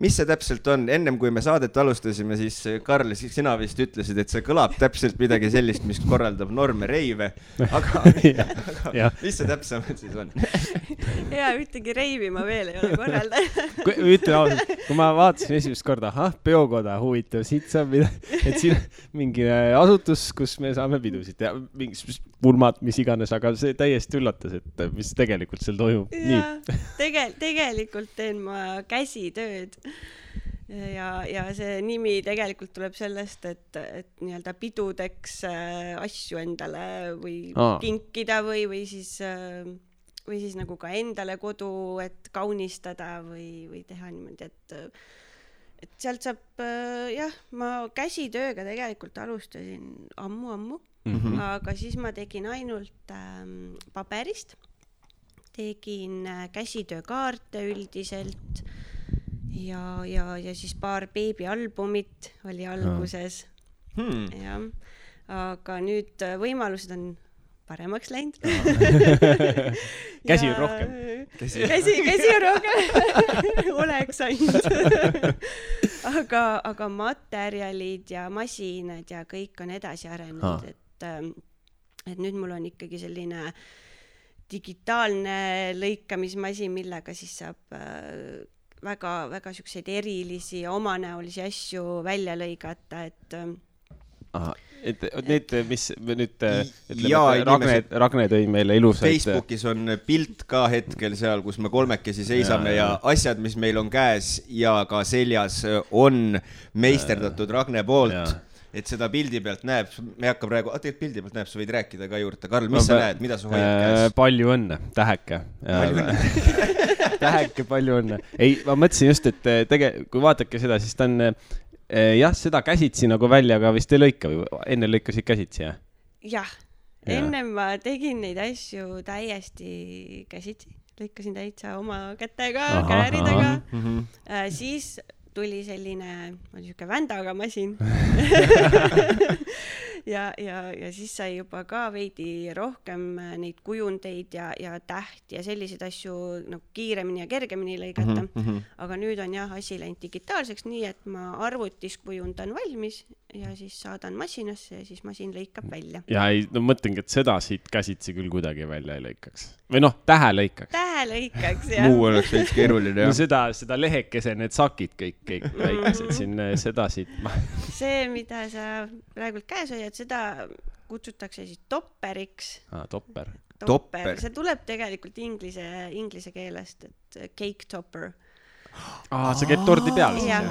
Mis see täpselt on, ennem kui me saadet alustasime, siis Karl, siis sina vist ütlesid, et see kõlab täpselt midagi sellist, mis korraldab Norme reive, aga, *laughs* aga mis see täpsemalt siis on? *laughs* Ja ühtegi reivi ma veel ei ole korraldanud. *laughs* Ütlen ausalt, kui ma vaatasin esimest korda, ahah, peokoda, huvitav, siit saab midagi, et siin mingi asutus, kus me saame pidusid teha, mingi pulmad, mis iganes, aga see täiesti üllatas, et mis tegelikult seal toimub. tegel-, tegelikult teen ma käsitööd ja, ja see nimi tegelikult tuleb sellest, et, et nii-öelda pidudeks äh, asju endale või Aa. kinkida või, või siis äh, või siis nagu ka endale kodu, et kaunistada või, või teha niimoodi, et et sealt saab äh, jah, ma käsitööga tegelikult alustasin ammu-ammu mm, -hmm. aga siis ma tegin ainult ähm, paberist, tegin äh, käsitöökaarte üldiselt ja, ja, ja siis paar beebialbumit oli alguses. Hmm. jah, aga nüüd äh, võimalused on paremaks läinud. *laughs* Käsi on rohkem. käsi, käsi, käsi on rohkem. *laughs* Oleks ainult. *laughs* Aga, aga materjalid ja masinad ja kõik on edasi arenenud, et, ähm, et nüüd mul on ikkagi selline digitaalne lõikamismasin, millega siis saab äh, väga-väga siukseid erilisi omanäolisi asju välja lõigata, et. Ähm, ahah, et need, mis nüüd ütleme, Ragne, Ragne tõi meile ilusaid. Facebookis on pilt ka hetkel seal, kus me kolmekesi seisame ja, ja asjad, mis meil on käes ja ka seljas, on meisterdatud Ragne poolt et seda pildi pealt näeb, me ei hakka praegu, tegelikult pildi pealt näeb, sa võid rääkida ka juurde. Karl, mis no, sa näed, mida sa hoiad äh, käes? palju õnne, täheke. *laughs* täheke, palju õnne. ei, ma mõtlesin just, et äh, tege-, kui vaadake seda, siis ta on äh, jah, seda käsitsi nagu välja ka vist ei lõika või enne lõikasid käsitsi, jah? jah ja., ennem ma tegin neid asju täiesti käsitsi, lõikasin täitsa oma kätega, kääridega. Mm -hmm. siis tuli selline, niisugune vändaga masin *laughs* ja, ja, ja siis sai juba ka veidi rohkem äh, neid kujundeid ja, ja tähti ja selliseid asju nagu kiiremini ja kergemini lõigata mm. -hmm. aga nüüd on jah, asi läinud digitaalseks, nii et ma arvutis kujundan valmis ja siis saadan masinasse ja siis masin lõikab välja. ja ei, no mõtlengi, et seda siit käsitsi küll kuidagi välja ei lõikaks või noh, tähe lõikaks. tähe lõikaks jah. muu *laughs* oleks veits keeruline jah. no seda, seda lehekese, need sakid kõik, kõik väikesed mm. siin, seda siit ma... see, mida sa praegult käes hoiad, seda kutsutakse siis topperiks ah,. topper. topper, see tuleb tegelikult inglise, inglise keelest, et cake topper aa, sa käid tordi peal siis jah?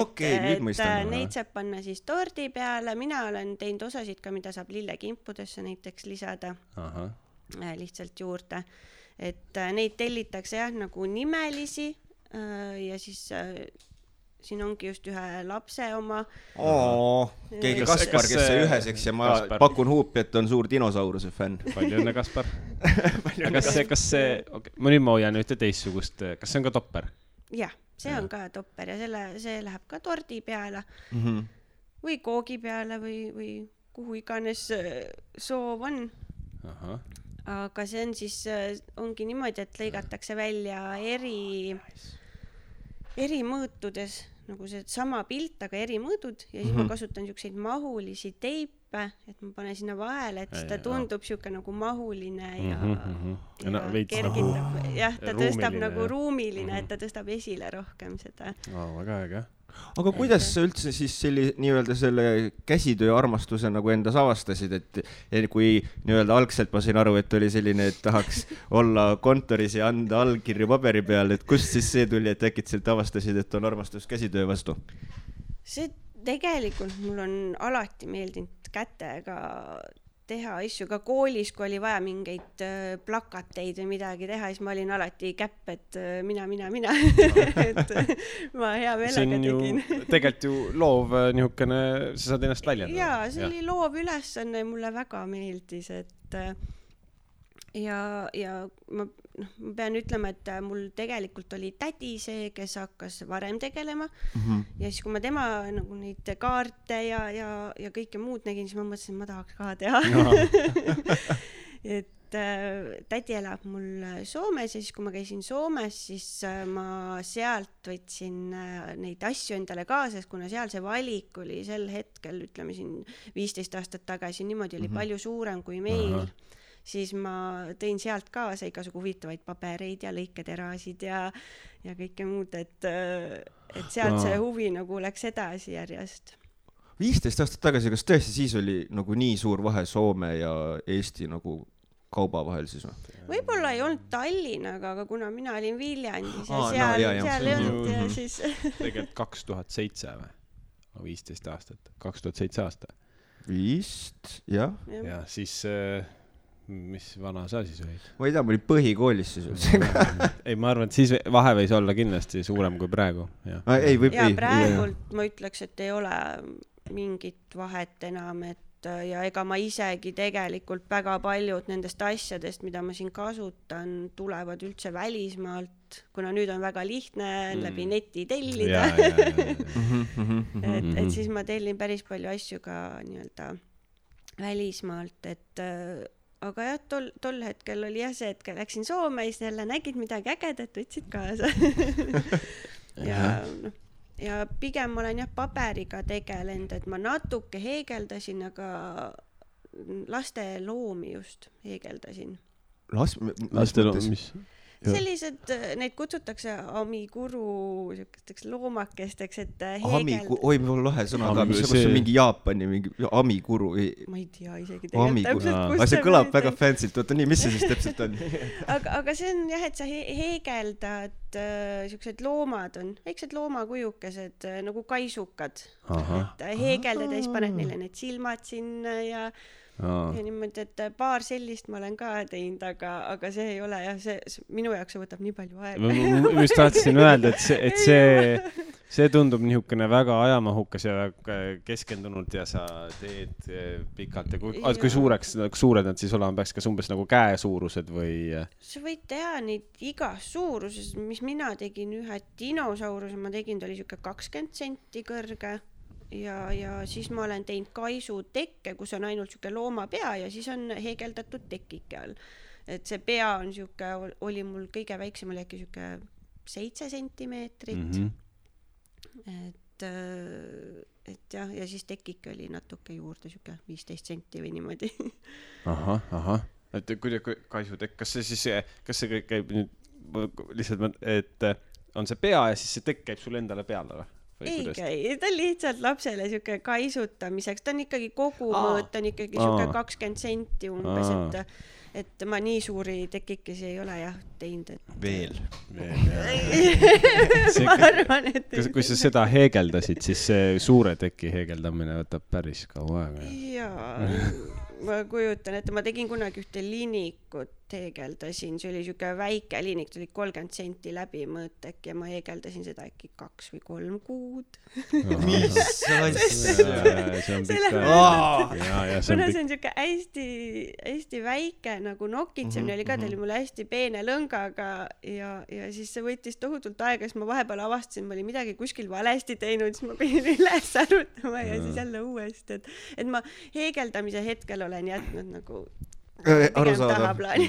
okei, nüüd mõistan. Neid saab panna siis tordi peale, mina olen teinud osasid ka, mida saab lillekimpudesse näiteks lisada. Äh, lihtsalt juurde, et äh, neid tellitakse jah, nagu nimelisi äh, ja siis siin ongi just ühe lapse oma. keegi Kaspar, kes sai ühes, eks, ja ma Kaspar. pakun huupi, et on suur dinosauruse fänn. *laughs* palju õnne, Kaspar *laughs* kas see, kas see, okei okay,, ma nüüd ma hoian ühte teistsugust, kas see on ka topper? jah, see ja. on ka topper ja selle, see läheb ka tordi peale mm -hmm. või koogi peale või, või kuhu iganes äh, soov on. aga see on siis, äh, ongi niimoodi, et lõigatakse välja eri, eri mõõtudes nagu seesama pilt, aga eri mõõdud ja siis mm -hmm. ma mhm. kasutan siukseid mahulisi teipe, et ma panen sinna vahele, et siis ta tundub siuke nagu mahuline ja mm, -hmm. ja no, kergitab nagu, jah, ta tõstab nagu ruumiline mm, -hmm. et ta tõstab esile rohkem seda oh,. väga äge aga kuidas sa üldse siis selli-, nii-öelda selle käsitöö armastuse nagu endas avastasid, et kui nii-öelda algselt ma sain aru, et oli selline, et tahaks *laughs* olla kontoris ja anda allkirju paberi peal, et kust siis see tuli, et äkitselt avastasid, et on armastus käsitöö vastu? see tegelikult mul on alati meeldinud kätega teha asju ka koolis, kui oli vaja mingeid äh, plakateid või midagi teha, siis ma olin alati käpp, et äh, mina, mina, mina *laughs* et ma hea meelega tegin. tegelikult ju loov äh, niisugune, sa saad ennast väljendada. jaa, see ja. oli loov ülesanne, mulle väga meeldis, et ja, ja ma noh, ma pean ütlema, et äh, mul tegelikult oli tädi see, kes hakkas varem tegelema mm. -hmm. ja siis, kui ma tema nagu neid kaarte ja, ja, ja kõike muud nägin, siis ma mõtlesin, et ma tahaks ka teha *laughs* et äh, tädi elab mul äh, Soomes ja siis, kui ma käisin Soomes, siis äh, ma sealt võtsin äh, neid asju endale kaasa, sest kuna seal see valik oli sel hetkel, ütleme siin viisteist aastat tagasi, niimoodi oli mm -hmm. palju suurem kui meil, siis ma tõin sealt kaasa igasugu huvitavaid pabereid ja lõiketerasid ja, ja kõike muud, et, et sealt see huvi nagu läks edasi järjest viisteist aastat tagasi, kas tõesti siis oli nagu nii suur vahe Soome ja Eesti nagu kauba vahel siis või? võib-olla ei olnud Tallinnaga, aga kuna mina olin Viljandis ja Aa, no seal jaa. seal ei olnud ja Mhm. siis *laughs* tegelikult kaks tuhat seitse või? viisteist aastat, kaks tuhat seitse aasta. vist, jah. jah. ja siis äh, mis vana sa siis olid? ma ei tea, ma olin põhikoolis siis üldse. *laughs* ei, ma arvan, et siis vahe võis olla kindlasti suurem kui praegu, jah. ei, võib, ja ei. praegult ma ütleks, et ei ole mingit vahet enam, et ja ega ma isegi tegelikult väga paljud nendest asjadest, mida ma siin kasutan, tulevad üldse välismaalt, kuna nüüd on väga lihtne mm. läbi neti ja, tellida. ja, ja, ja. et, et siis ma tellin päris palju asju ka nii-öelda välismaalt, et aga jah, tol, tol hetkel oli jah see, et läksin Soome, siis jälle nägid midagi ägedat, võtsid kaasa *laughs* ja noh, ja pigem ma olen jah paberiga tegelenud, et ma natuke heegeldasin, aga laste loomi just heegeldasin. las-, lastel on, mis? Sellised, neid kutsutakse amiguru siukesteks loomakesteks, et Ami- heegeld-, oi, mul on lahe sõna ka, Ami- mis, see- see on mingi Jaapani mingi amiguru või ma ei tea isegi Ami- tegelikult täpselt, aga see kõlab väga fancy't, oota nii, mis see siis täpselt on? *laughs* aga, aga see on jah, et sa he heegeldad äh, siuksed loomad on, väiksed loomakujukesed äh, nagu kaisukad. et äh, heegeldad ja siis paned neile need silmad sinna ja, ja niimoodi, et äh, paar sellist ma olen ka teinud, aga, aga see ei ole jah, see, minu jaoks see võtab nii palju aega. ma- just tahtsin öelda, et see, et see, see tundub niisugune väga ajamahukas ja väga keskendunud ja sa teed eh, pikalt ja kui, kui suureks, suured nad siis olema peaks, kas umbes nagu käesuurused või? sa võid teha neid igas suuruses, mis mina tegin, ühe dinosauruse ma tegin, ta oli siuke kakskümmend senti kõrge ja, ja siis ma olen teinud kaisutekke, kus on ainult siuke loomapea ja siis on heegeldatud tekike all. et see pea on siuke, oli mul kõige väiksem oli äkki siuke seitse sentimeetrit mm, -hmm. et, äh, et jah, ja siis tekike oli natuke juurde siuke viisteist senti või niimoodi *laughs* ahah, ahah, et kuidagi kaisutekk, kas see siis, kas see kõik käib nüüd lihtsalt, mõt- et eh, on see pea ja siis see tekk käib sulle endale peale või? Ei ta on lihtsalt lapsele siuke kaisutamiseks, ta on ikkagi kogumõõt, on ikkagi siuke kakskümmend senti umbes, et et ma nii suuri tekikesi ei ole jah teinud, et veel. See- *laughs* ma arvan, et kas, kui sa seda heegeldasid, siis see suure teki heegeldamine võtab päris kaua aega. jaa, ma kujutan ette, ma tegin kunagi ühte linikut, heegeldasin, see oli siuke väike linik, ta oli kolmkümmend senti läbimõõt äkki ja ma heegeldasin seda äkki kaks või kolm kuud. *laughs* mis asja? kuna see on siuke hästi-hästi väike nagu nokitsemine oli ka, ta oli mul hästi peene lõngaga ja, ja siis see võttis tohutult aega, siis ma vahepeal avastasin, ma olin midagi kuskil valesti teinud, siis ma pidin *laughs* üles arutama ja siis jälle uuesti, et, et ma heegeldamise hetkel olen jätnud nagu arusaadav, tahaplaani.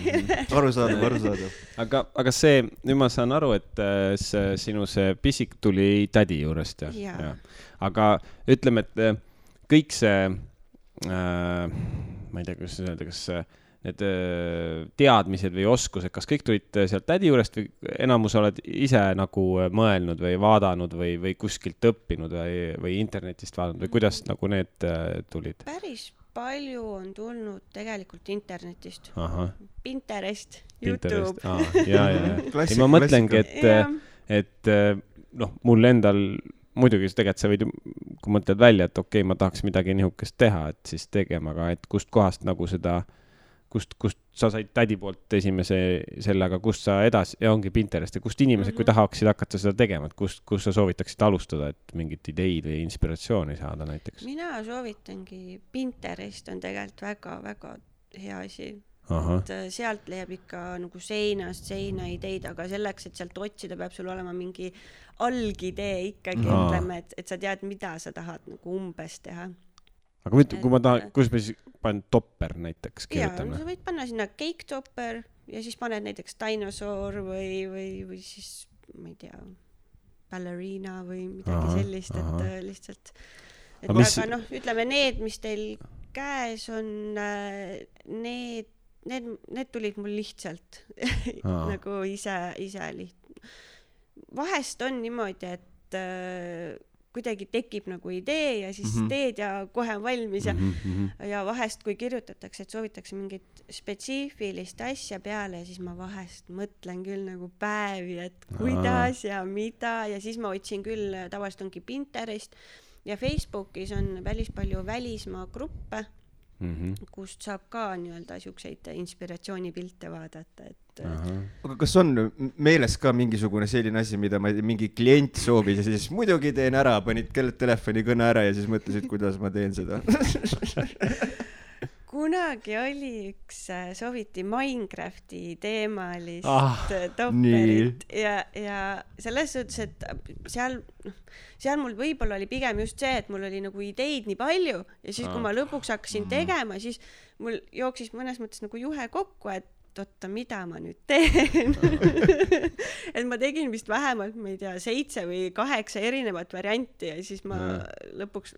arusaadav, arusaadav. aga, aga see, nüüd ma saan aru, et äh, see sinu see pisik tuli tädi juurest ja, Jaa. aga ütleme, et äh, kõik see äh,, ma ei tea, kuidas öelda, kas äh, need äh, teadmised või oskused, kas kõik tulid äh, sealt tädi juurest või enamus oled ise nagu äh, mõelnud või vaadanud või, või kuskilt õppinud või, või internetist vaadanud või kuidas nagu need äh, tulid? päris palju on tulnud tegelikult internetist, Pinterest, Pinterest Youtube. ah,, ja, ja, ja. *laughs* ei, ma mõtlengi, et äh, et eh, noh, mul endal muidugi tegelikult sa võid ju, kui mõtled välja, et okei okay,, ma tahaks midagi niisugust teha, et siis tegema, aga et kust kohast nagu seda, kust, kust sa said tädi poolt esimese selle, aga kust sa edasi ja ongi Pinterest ja kust inimesed mm, -hmm. kui Mhm. tahaksid hakata seda tegema, et kust, kust sa soovitaksid alustada, et mingit ideid või inspiratsiooni saada näiteks? mina soovitangi, Pinterest on tegelikult väga-väga hea asi et äh, sealt leiab ikka nagu seinast seina ideid, aga selleks, et sealt otsida, peab sul olema mingi algidee ikkagi, ütleme, et, et sa tead, mida sa tahad nagu umbes teha. Aga mitte, kui ma Et- tahan, kuidas ma siis panen topper näiteks, kirjutame sa. võid panna sinna cake topper ja siis paned näiteks dinosaur või, või, või siis ma ei tea, ballerina või midagi ahah, sellist, et ahah. ahah. lihtsalt. et Aga aga mis- mis... noh, ütleme need, mis teil käes on, need, need, need tulid mul lihtsalt *laughs* nagu ise, ise liht-. vahest on niimoodi, et äh, kuidagi tekib nagu idee ja siis mm. -hmm. teed ja kohe on valmis ja Mhm, mhm. ja vahest, kui kirjutatakse, et soovitakse mingit spetsiifilist asja peale, siis ma vahest mõtlen küll nagu päevi, et kuidas ja mida ja siis ma otsin küll, tavaliselt ongi Pinterest ja Facebookis on päris palju välismaa gruppe, Mhm. kust saab ka nii-öelda siukseid inspiratsioonipilte vaadata, et Ahah. aga kas on meeles ka mingisugune selline asi, mida ma ei tea, mingi klient soovis ja siis muidugi teen ära, panid telefonikõne ära ja siis mõtlesid, kuidas ma teen seda? *laughs* kunagi oli üks, sooviti Minecrafti teemalist Ah, ah, topperit ja, ja selles suhtes, et seal, noh, seal mul võib-olla oli pigem just see, et mul oli nagu ideid nii palju ja siis, kui ma lõpuks hakkasin tegema, siis mul jooksis mõnes mõttes nagu juhe kokku, et oota, mida ma nüüd teen *laughs* et ma tegin vist vähemalt, ma ei tea, seitse või kaheksa erinevat varianti ja siis ma Ja. lõpuks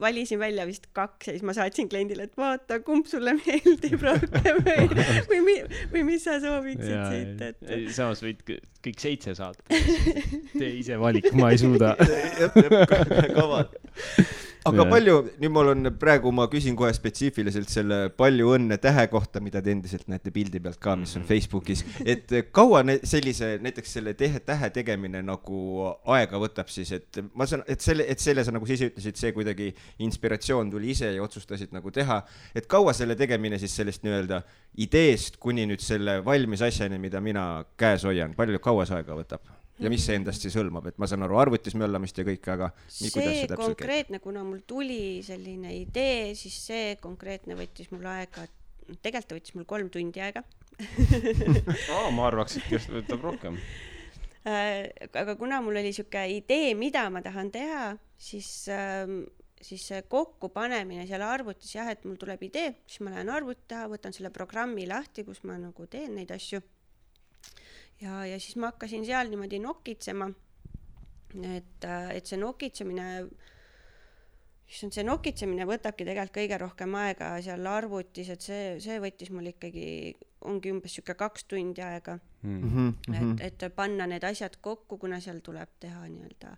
valisin välja vist kaks ja siis ma saatsin kliendile, et vaata, kumb sulle meeldib rohkem või, *laughs* või mi-, või mis sa sooviksid siit, et samas võid kõ- kõik seitse saata. tee ise valik, ma ei suuda. kavad. Aga Jaa. palju, nüüd mul on praegu, ma küsin kohe spetsiifiliselt selle palju õnne tähe kohta, mida te endiselt näete pildi pealt ka, mis on Facebookis, et kaua ne- sellise, näiteks selle tehe, tähe tegemine nagu aega võtab siis, et ma saan, et selle, et selle sa nagu ise ütlesid, see kuidagi inspiratsioon tuli ise ja otsustasid nagu teha, et kaua selle tegemine siis sellest nii-öelda ideest kuni nüüd selle valmis asjani, mida mina käes hoian, palju, kaua see aega võtab? Ja mis see endast siis hõlmab, et ma saan aru arvutis möllamist ja kõike, aga kuidas see konkreetne, kuna mul tuli selline idee, siis see konkreetne võttis mul aega, tegelikult ta võttis mul kolm tundi aega. *laughs* ma arvaks, et just võtab rohkem. Äh, aga kuna mul oli sihuke idee, mida ma tahan teha, siis, siis see kokkupanemine seal arvutis jah, et mul tuleb idee, siis ma lähen arvuti taha, võtan selle programmi lahti, kus ma nagu teen neid asju. ja, ja siis ma hakkasin seal niimoodi nokitsema. et, et see nokitsemine, issand, see nokitsemine võtabki tegelikult kõige rohkem aega seal arvutis, et see, see võttis mul ikkagi, ongi umbes sihuke kaks tundi aega Mhm, et, et panna need asjad kokku, kuna seal tuleb teha nii-öelda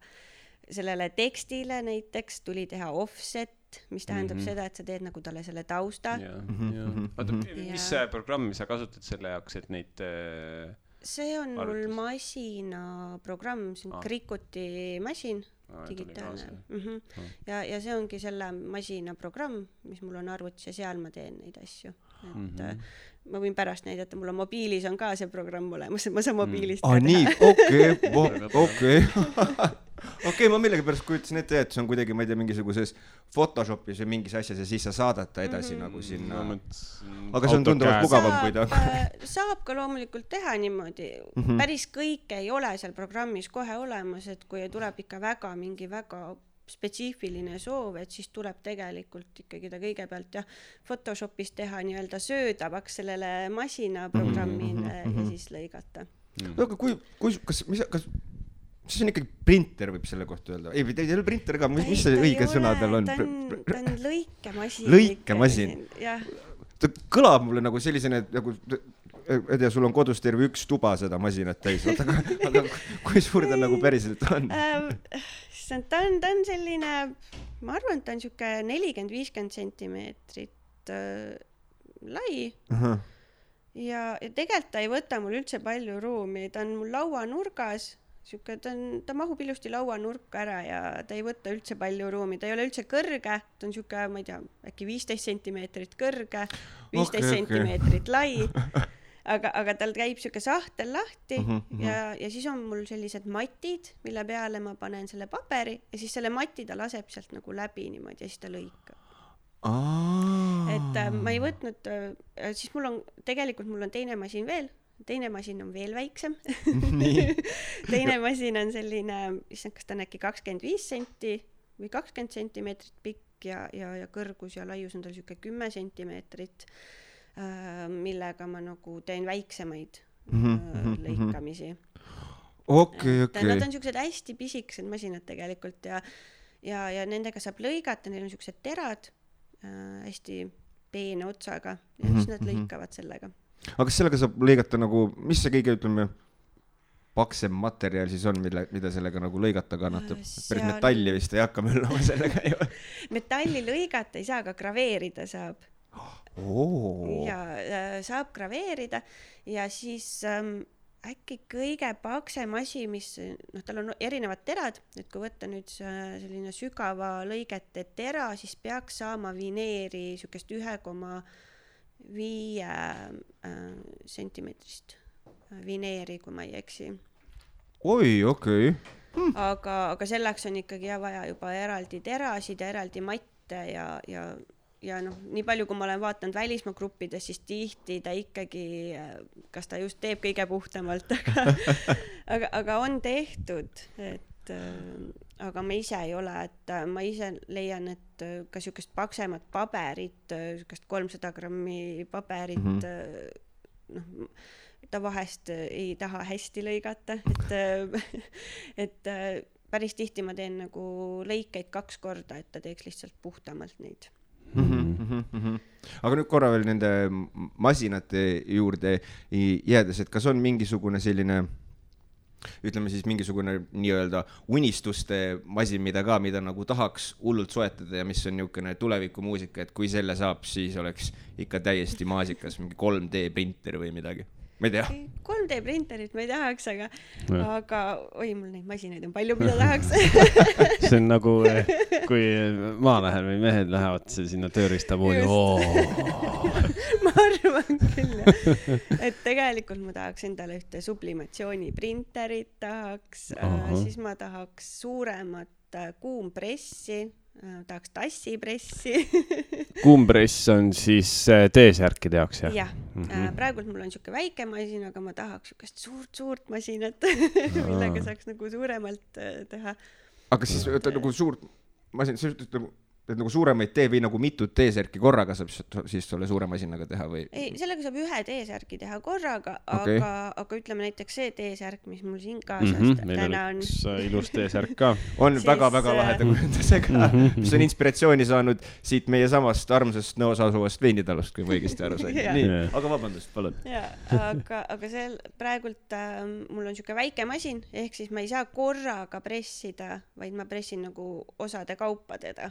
sellele tekstile näiteks tuli teha offset, mis tähendab mm Mhm. -hmm. seda, et sa teed nagu talle selle tausta. oota, Ja- mis see programmi sa kasutad selle jaoks, et neid äh, see on mul Arvutis. masinaprogramm, see on Ah. ah. Cricuti masin, aa, digitaalne mm. -hmm. Ah. ja, ja see ongi selle masina programm, mis mul on arvutis ja seal ma teen neid asju. et mm. -hmm. ma võin pärast näidata, mul on mobiilis on ka see programm olemas, ma saan mobiilist aa, ka nii teha., okei, *laughs* okei. okei, ma millegipärast kujutasin ette, et see on kuidagi, ma ei tea, mingisuguses Photoshopis või mingis asjas ja siis sa saadad ta edasi mm -hmm. nagu sinna. Aga see on tunduvalt mugavam, kui ta- saab, saab ka loomulikult teha niimoodi mm. -hmm. päris kõike ei ole seal programmis kohe olemas, et kui tuleb ikka väga mingi väga spetsiifiline soov, et siis tuleb tegelikult ikkagi ta kõigepealt jah, Photoshopis teha nii-öelda söödavaks sellele masinaprogrammile mm -hmm. ja siis lõigata. aga kui, kui, kas, mis, kas, see on ikkagi printer, võib selle kohta öelda, ei, ei ole printer ka, mis, mis see õige sõna tal on? ta on, ta on lõikemasin. Lõikemasin.. ta kõlab mulle nagu sellisena, nagu ma ei tea, sul on kodus terve üks tuba seda masinat täis, aga, aga kui suur ta nagu päriselt on? Issand, ta on, ta on selline, ma arvan, et ta on sihuke nelikümmend, viiskümmend sentimeetrit äh, lai ja, ja tegelikult ta ei võta mul üldse palju ruumi, ta on mul lauanurgas, sihuke, ta on, ta mahub ilusti lauanurka ära ja ta ei võta üldse palju ruumi, ta ei ole üldse kõrge, ta on sihuke, ma ei tea, äkki viisteist sentimeetrit kõrge, viisteist okei. sentimeetrit lai *laughs* aga, aga tal käib sihuke sahtel lahti mm Mhm, -hmm. ja, ja siis on mul sellised matid, mille peale ma panen selle paberi ja siis selle mati ta laseb sealt nagu läbi niimoodi ja siis ta lõikab. et äh, ma ei võtnud äh,, siis mul on, tegelikult mul on teine masin veel, teine masin on veel väiksem. *laughs* *laughs* teine masin on selline, issand, kas ta on äkki kakskümmend viis senti või kakskümmend sentimeetrit pikk ja, ja, ja kõrgus ja laius on tal sihuke kümme sentimeetrit äh,, millega ma nagu teen väiksemaid mm -hmm. lõikamisi. okei, okei. Nad on siuksed hästi pisikesed masinad tegelikult ja, ja, ja nendega saab lõigata, neil on siuksed terad äh, hästi peene otsaga ja siis -hmm. nad mhm. lõikavad sellega. Aga kas sellega saab lõigata nagu, mis see kõige, ütleme paksem materjal siis on, mille, mida sellega nagu lõigata kannatab? Seal... päris metalli vist ei hakka möllama *laughs* sellega ju metalli lõigata ei saa, aga graveerida saab. Oh.. ja äh, saab graveerida ja siis ähm, äkki kõige paksem asi, mis noh, tal on erinevad terad, et kui võtta nüüd selline sügava lõigete tera, siis peaks saama vineeri siukest ühe koma viie äh, sentimeetrist vineeri, kui ma ei eksi. oi, okei okay. hm.. aga, aga selleks on ikkagi jah vaja juba eraldi terasid ja eraldi matte ja, ja, ja noh, nii palju, kui ma olen vaadanud välismaa gruppides, siis tihti ta ikkagi, kas ta just teeb kõige puhtamalt, aga aga, aga on tehtud, et äh, aga ma ise ei ole, et äh, ma ise leian, et äh, ka siukest paksemat paberit, siukest kolmsada grammi paberit mm, -hmm. noh ta vahest äh, ei taha hästi lõigata, et, äh, *laughs* et äh, päris tihti ma teen nagu lõikeid kaks korda, et ta teeks lihtsalt puhtamalt neid Mm -hmm, mm -hmm. aga nüüd korra veel nende masinate juurde jäädes, et kas on mingisugune selline ütleme siis mingisugune nii-öelda unistuste masin, mida ka, mida nagu tahaks hullult soetada ja mis on niisugune tulevikumuusika, et kui selle saab, siis oleks ikka täiesti maasikas, mingi 3D printer või midagi ma ei tea. 3D printerit ma ei tahaks, aga, aga oi, mul neid masinaid on palju, mida tahaks. *laughs* See on nagu, eh, *laughs* kui maalähed või mehed lähevad sinna tööriistapoodi. *laughs* ma arvan küll, et tegelikult ma tahaks endale ühte sublimatsiooniprinterit tahaks, äh, siis ma tahaks suuremat äh, kuumpressi tahaks tassipressi *laughs* kuumpress on siis äh, T-särkide jaoks, jah? jah mm -hmm., praegult mul on niisugune väike masin, aga ma tahaks niisugust suurt-suurt masinat *laughs* millega saaks nagu suuremalt teha. aga siis oota nagu suurt masin, sa ütled nagu et nagu suuremaid tee või nagu mitut T-särki korraga saab siis selle suure masinaga teha või? ei, sellega saab ühe T-särgi teha korraga okay., aga, aga ütleme näiteks see T-särk, mis mul siin kaasas mm -hmm, täna on. Äh, ilus *laughs* T-särk ka on väga-väga äh, laheda kujundusega mm, -hmm. mis on inspiratsiooni saanud siit meie samast armsast Nõos asuvast veinitalust, kui ma õigesti aru sain *laughs* nii yeah., aga vabandust, palun. jaa, aga, aga seal praegult äh, mul on niisugune väike masin, ehk siis ma ei saa korraga pressida, vaid ma pressin nagu osade kaupa teda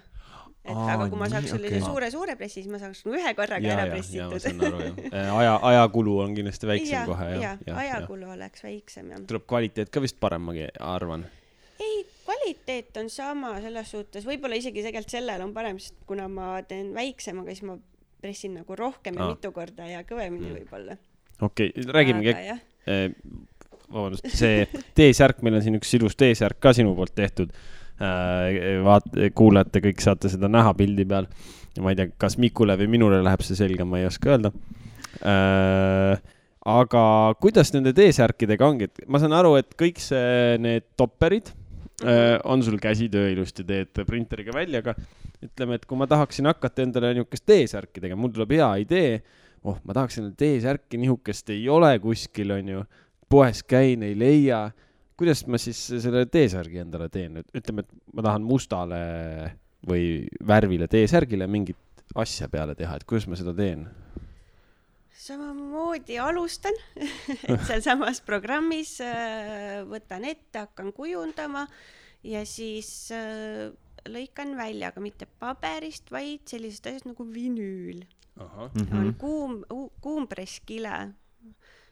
et Aa, aga kui ma saaks sellise okay. suure-suure pressi, siis ma saaks nagu ühe korraga ja, ära pressitud. *laughs* Äh, aja, ajakulu on kindlasti väiksem ja, kohe jah. ja, ajakulu ja. oleks väiksem jah. tuleb kvaliteet ka vist parem, ma arvan. ei, kvaliteet on sama selles suhtes, võib-olla isegi tegelikult sellel on parem, sest kuna ma teen väiksemaga, siis ma pressin nagu rohkem ja Aa. mitu korda ja kõvemini mm. võib-olla. okei okay,, räägimegi äh, vabandust, see *laughs* T-särk, meil on siin üks ilus T-särk ka sinu poolt tehtud vaat-, kuulajate kõik saate seda näha pildi peal. ma ei tea, kas Mikule või minule läheb see selga, ma ei oska öelda. Äh, aga kuidas nende T-särkidega ongi, et ma saan aru, et kõik see, need topperid äh, on sul käsitöö ilusti, teed printeriga välja, aga ütleme, et kui ma tahaksin hakata endale niisugust T-särki tegema, mul tuleb hea idee, oh, ma tahaks endale T-särki, nihukest ei ole kuskil, onju, poes käin, ei leia kuidas ma siis selle T-särgi endale teen, et ütleme, et ma tahan mustale või värvile T-särgile mingit asja peale teha, et kuidas ma seda teen? samamoodi alustan *laughs* et sealsamas programmis äh, võtan ette, hakkan kujundama ja siis äh, lõikan välja, aga mitte paberist, vaid sellisest asjast nagu vinüül. on mhm. kuum, kuumpresskile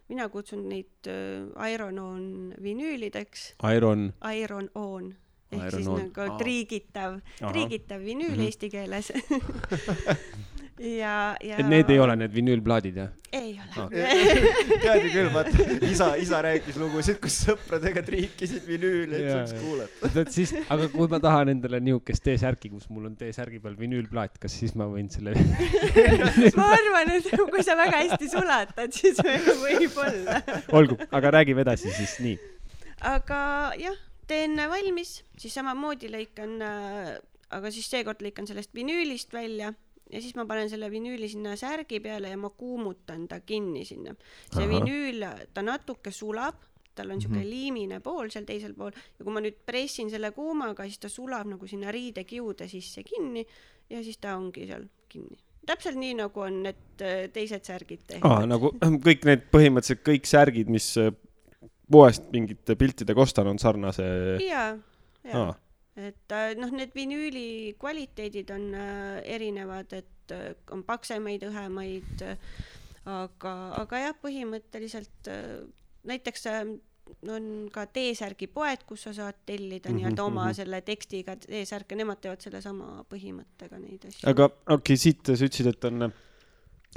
mina kutsun neid äh, Iron-On vinüülideks. Iron. Iron-On ehk Iron siis on. nagu triigitav, triigitav vinüül mm -hmm. eesti keeles *laughs* ja, ja. et need ei ole need vinüülplaadid, jah? ei ole ah. *laughs* tead ju küll, vaata, isa, isa rääkis lugusid, kus sõpradega triikisid vinüüle, et saaks kuulata. vot siis, aga kui ma tahan endale niisugust T-särki, kus mul on T-särgi peal vinüülplaat, kas siis ma võin selle *laughs* *laughs* ma arvan, et kui sa väga hästi sulatad, siis võib-olla. olgu, aga räägime edasi siis, nii. aga jah, teen valmis, siis samamoodi lõikan äh, aga siis seekord lõikan sellest vinüülist välja ja siis ma panen selle vinüüli sinna särgi peale ja ma kuumutan ta kinni sinna. see Ahah. vinüül, ta natuke sulab, tal on siuke Mhm. liimine pool seal teisel pool ja kui ma nüüd pressin selle kuumaga, siis ta sulab nagu sinna riidekiude sisse kinni ja siis ta ongi seal kinni. täpselt nii, nagu on need äh, teised särgid tehtud. aa, nagu kõik need põhimõtteliselt kõik särgid, mis äh, poest mingite piltidega ostan, on sarnase. ja, ja aa, et äh, noh, need vinüüli kvaliteedid on äh, erinevad, et äh, on paksemaid, õhemaid aga, aga jah, põhimõtteliselt näiteks äh, on ka T-särgi poed, kus sa saad tellida Mhm, nii-öelda oma mhm. selle tekstiga T-särke, nemad teevad sellesama põhimõttega neid asju. aga okei okay,, siit sa ütlesid, et on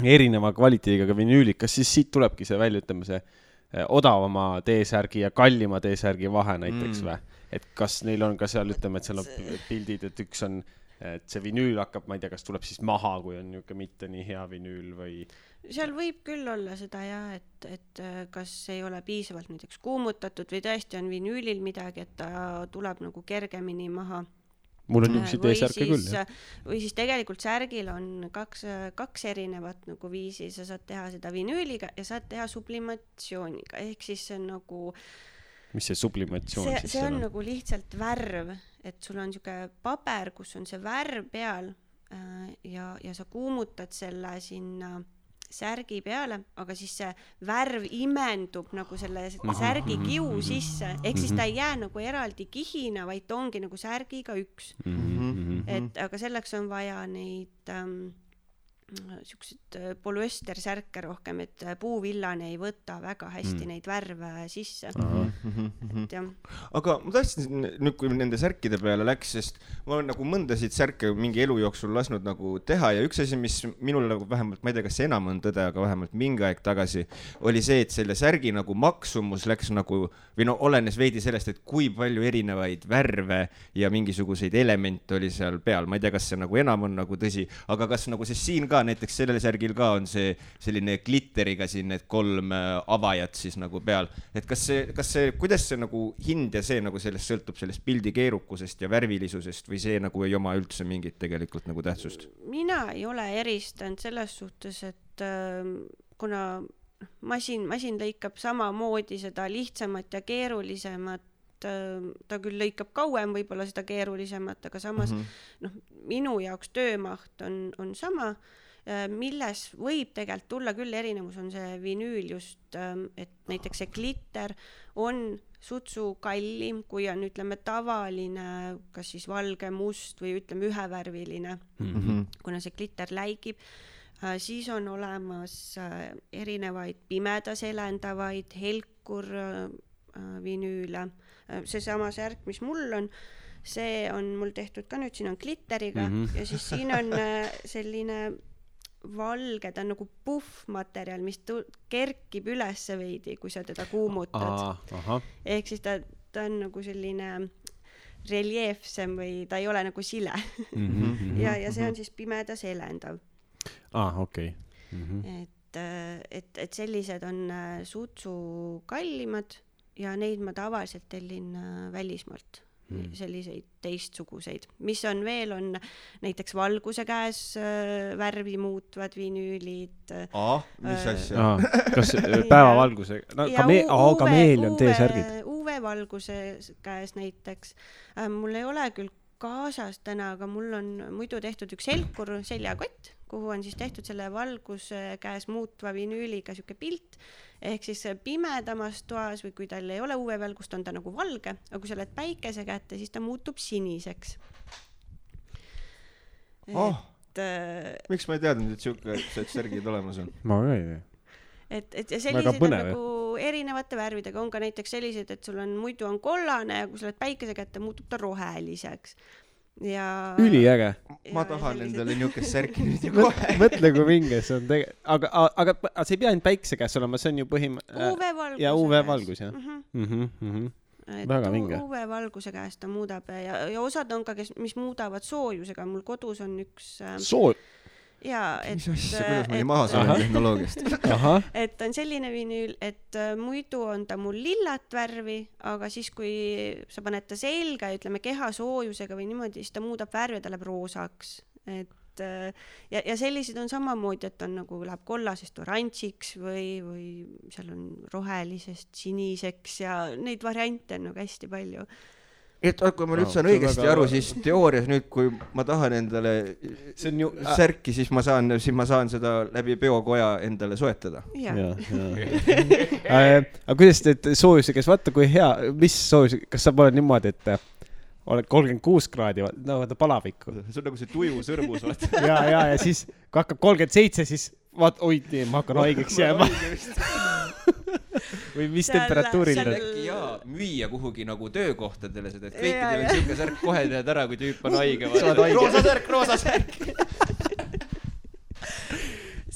erineva kvaliteediga vinüülid, kas siis siit tulebki see välja, ütleme see odavama T-särgi ja kallima T-särgi vahe näiteks Mm. mm. või? Et kas neil on ka seal, ütleme, et seal on pildid, et üks on, et see vinüül hakkab, ma ei tea, kas tuleb siis maha, kui on niisugune mitte nii hea vinüül või seal võib küll olla seda jah, et, et äh, kas ei ole piisavalt näiteks kuumutatud või tõesti on vinüülil midagi, et ta tuleb nagu kergemini maha mul on Äh, niisuguseid T-särke küll, jah. äh, või siis tegelikult särgil on kaks, kaks erinevat nagu viisi, sa saad teha seda vinüüliga ja saad teha sublimatsiooniga, ehk siis see on nagu, mis see sublimatsioon see, siis see on on? nagu lihtsalt värv, et sul on siuke paber, kus on see värv peal äh, ja, ja sa kuumutad selle sinna särgi peale, aga siis see värv imendub nagu selle särgi kiu sisse, ehk siis ta ei jää nagu eraldi kihina, vaid ta ongi nagu särgiga üks. Mhm, et aga selleks on vaja neid ähm, siukseid äh, polüestersärke rohkem, et äh, puuvillane ei võta väga hästi Mm. neid värve sisse. Mhm. et jah, aga ma tahtsin nüüd, kui nende särkide peale läks, sest ma olen nagu mõndasid särke mingi elu jooksul lasknud nagu teha ja üks asi, mis minul nagu vähemalt, ma ei tea, kas see enam on tõde, aga vähemalt mingi aeg tagasi oli see, et selle särgi nagu maksumus läks nagu või no olenes veidi sellest, et kui palju erinevaid värve ja mingisuguseid elemente oli seal peal, ma ei tea, kas see nagu enam on nagu tõsi, aga kas nagu see siin ka näiteks sellel särgil ka on see selline glitteriga siin need kolm äh, avajat siis nagu peal, et kas see, kas see, kuidas see nagu hind ja see nagu sellest sõltub, sellest pildi keerukusest ja värvilisusest või see nagu ei oma üldse mingit tegelikult nagu tähtsust? mina ei ole eristanud selles suhtes, et ähm, kuna masin, masin lõikab samamoodi seda lihtsamat ja keerulisemat, ta küll lõikab kauem võib-olla seda keerulisemat, aga samas Mhm. noh, minu jaoks töömaht on, on sama, milles võib tegelikult tulla küll erinevus, on see vinüül just, et näiteks see glitter on sutsu kallim, kui on, ütleme, tavaline, kas siis valge, must või ütleme, ühevärviline, Mhm. kuna see glitter läigib. siis on olemas äh, erinevaid pimedas helendavaid helkur äh, vinüüle. seesama särk, mis mul on, see on mul tehtud ka nüüd, siin on glitteriga mm. -hmm. ja siis siin on äh, selline valge, ta on nagu puhvmaterjal, mis tu- kerkib ülesse veidi, kui sa teda kuumutad. ehk siis ta, ta on nagu selline reljeefsem või ta ei ole nagu sile Mhm. ja, ja see on siis pimedas helendav, aa, okei. et, et, et sellised on äh, sutsu kallimad ja neid ma tavaliselt tellin äh, välismaalt Mm. selliseid teistsuguseid, mis on veel, on näiteks valguse käes äh, värvi muutvad vinüülid äh,. ah, mis Äh, asja? *laughs* kas äh, päevavalguse, no kamee-, aa, kameelion T-särgid. UV-valguse käes näiteks äh,. mul ei ole küll kaasas täna, aga mul on muidu tehtud üks helkur seljakott, kuhu on siis tehtud selle valguse käes muutva vinüüliga sihuke pilt. ehk siis pimedamas toas või kui tal ei ole UV-valgust, on ta nagu valge, aga kui sa lähed päikese kätte, siis ta muutub siniseks. oh, et äh, miks ma ei teadnud, et siukesed särgid olemas on? ma ka ei tea. et, et ja selliseid on nagu erinevate värvidega, on ka näiteks selliseid, et sul on muidu on kollane ja kui sa lähed päikese kätte, muutub ta roheliseks. ja. üliäge. ma Ja tahan sellised- endale niukest särki nüüd *laughs* ju kohe. mõtle, kui vinge see on tege-, aga, aga, aga see ei pea ainult päikse käes olema, see on ju põhim-. UV-valgus. ja UV-valgus jah mm. Mhm, mhm. et Väga vinge. UV-valguse käes ta muudab ja, ja osad on ka, kes, mis muudavad soojusega, mul kodus on üks äh, soo-, jaa, et mis asja, kuidas ma nii maha saan tehnoloogiast? *laughs* et on selline vinüül, et äh, muidu on ta mul lillat värvi, aga siis, kui sa paned ta selga ja ütleme kehasoojusega või niimoodi, siis ta muudab värvi ja ta läheb roosaks. et äh, ja, ja selliseid on samamoodi, et on nagu läheb kollasest oranžiks või, või seal on rohelisest siniseks ja neid variante on nagu hästi palju. Et kui ma nüüd Aa, saan õigesti väga- aru, siis teoorias nüüd, kui ma tahan endale see on ju särki, siis ma saan, siis ma saan seda läbi peokoja endale soetada. ja. aga kuidas te teete soojusega, vaata, kui hea, mis soojus, kas saab olla niimoodi, et äh, oled kolmkümmend kuus kraadi, no vaata palavikku. see on nagu see tuju sõrmus, vaata. ja, ja, ja siis kui hakkab kolmkümmend seitse, siis vaat, oi, ma hakkan haigeks jääma. *laughs* või mis Seal- temperatuuril seal- ta äkki jaa, müüa kuhugi nagu töökohtadele seda, et kõikidel on siuke särk, kohe tead ära, kui tüüp on haige. Roosa särk, roosa särk. *laughs*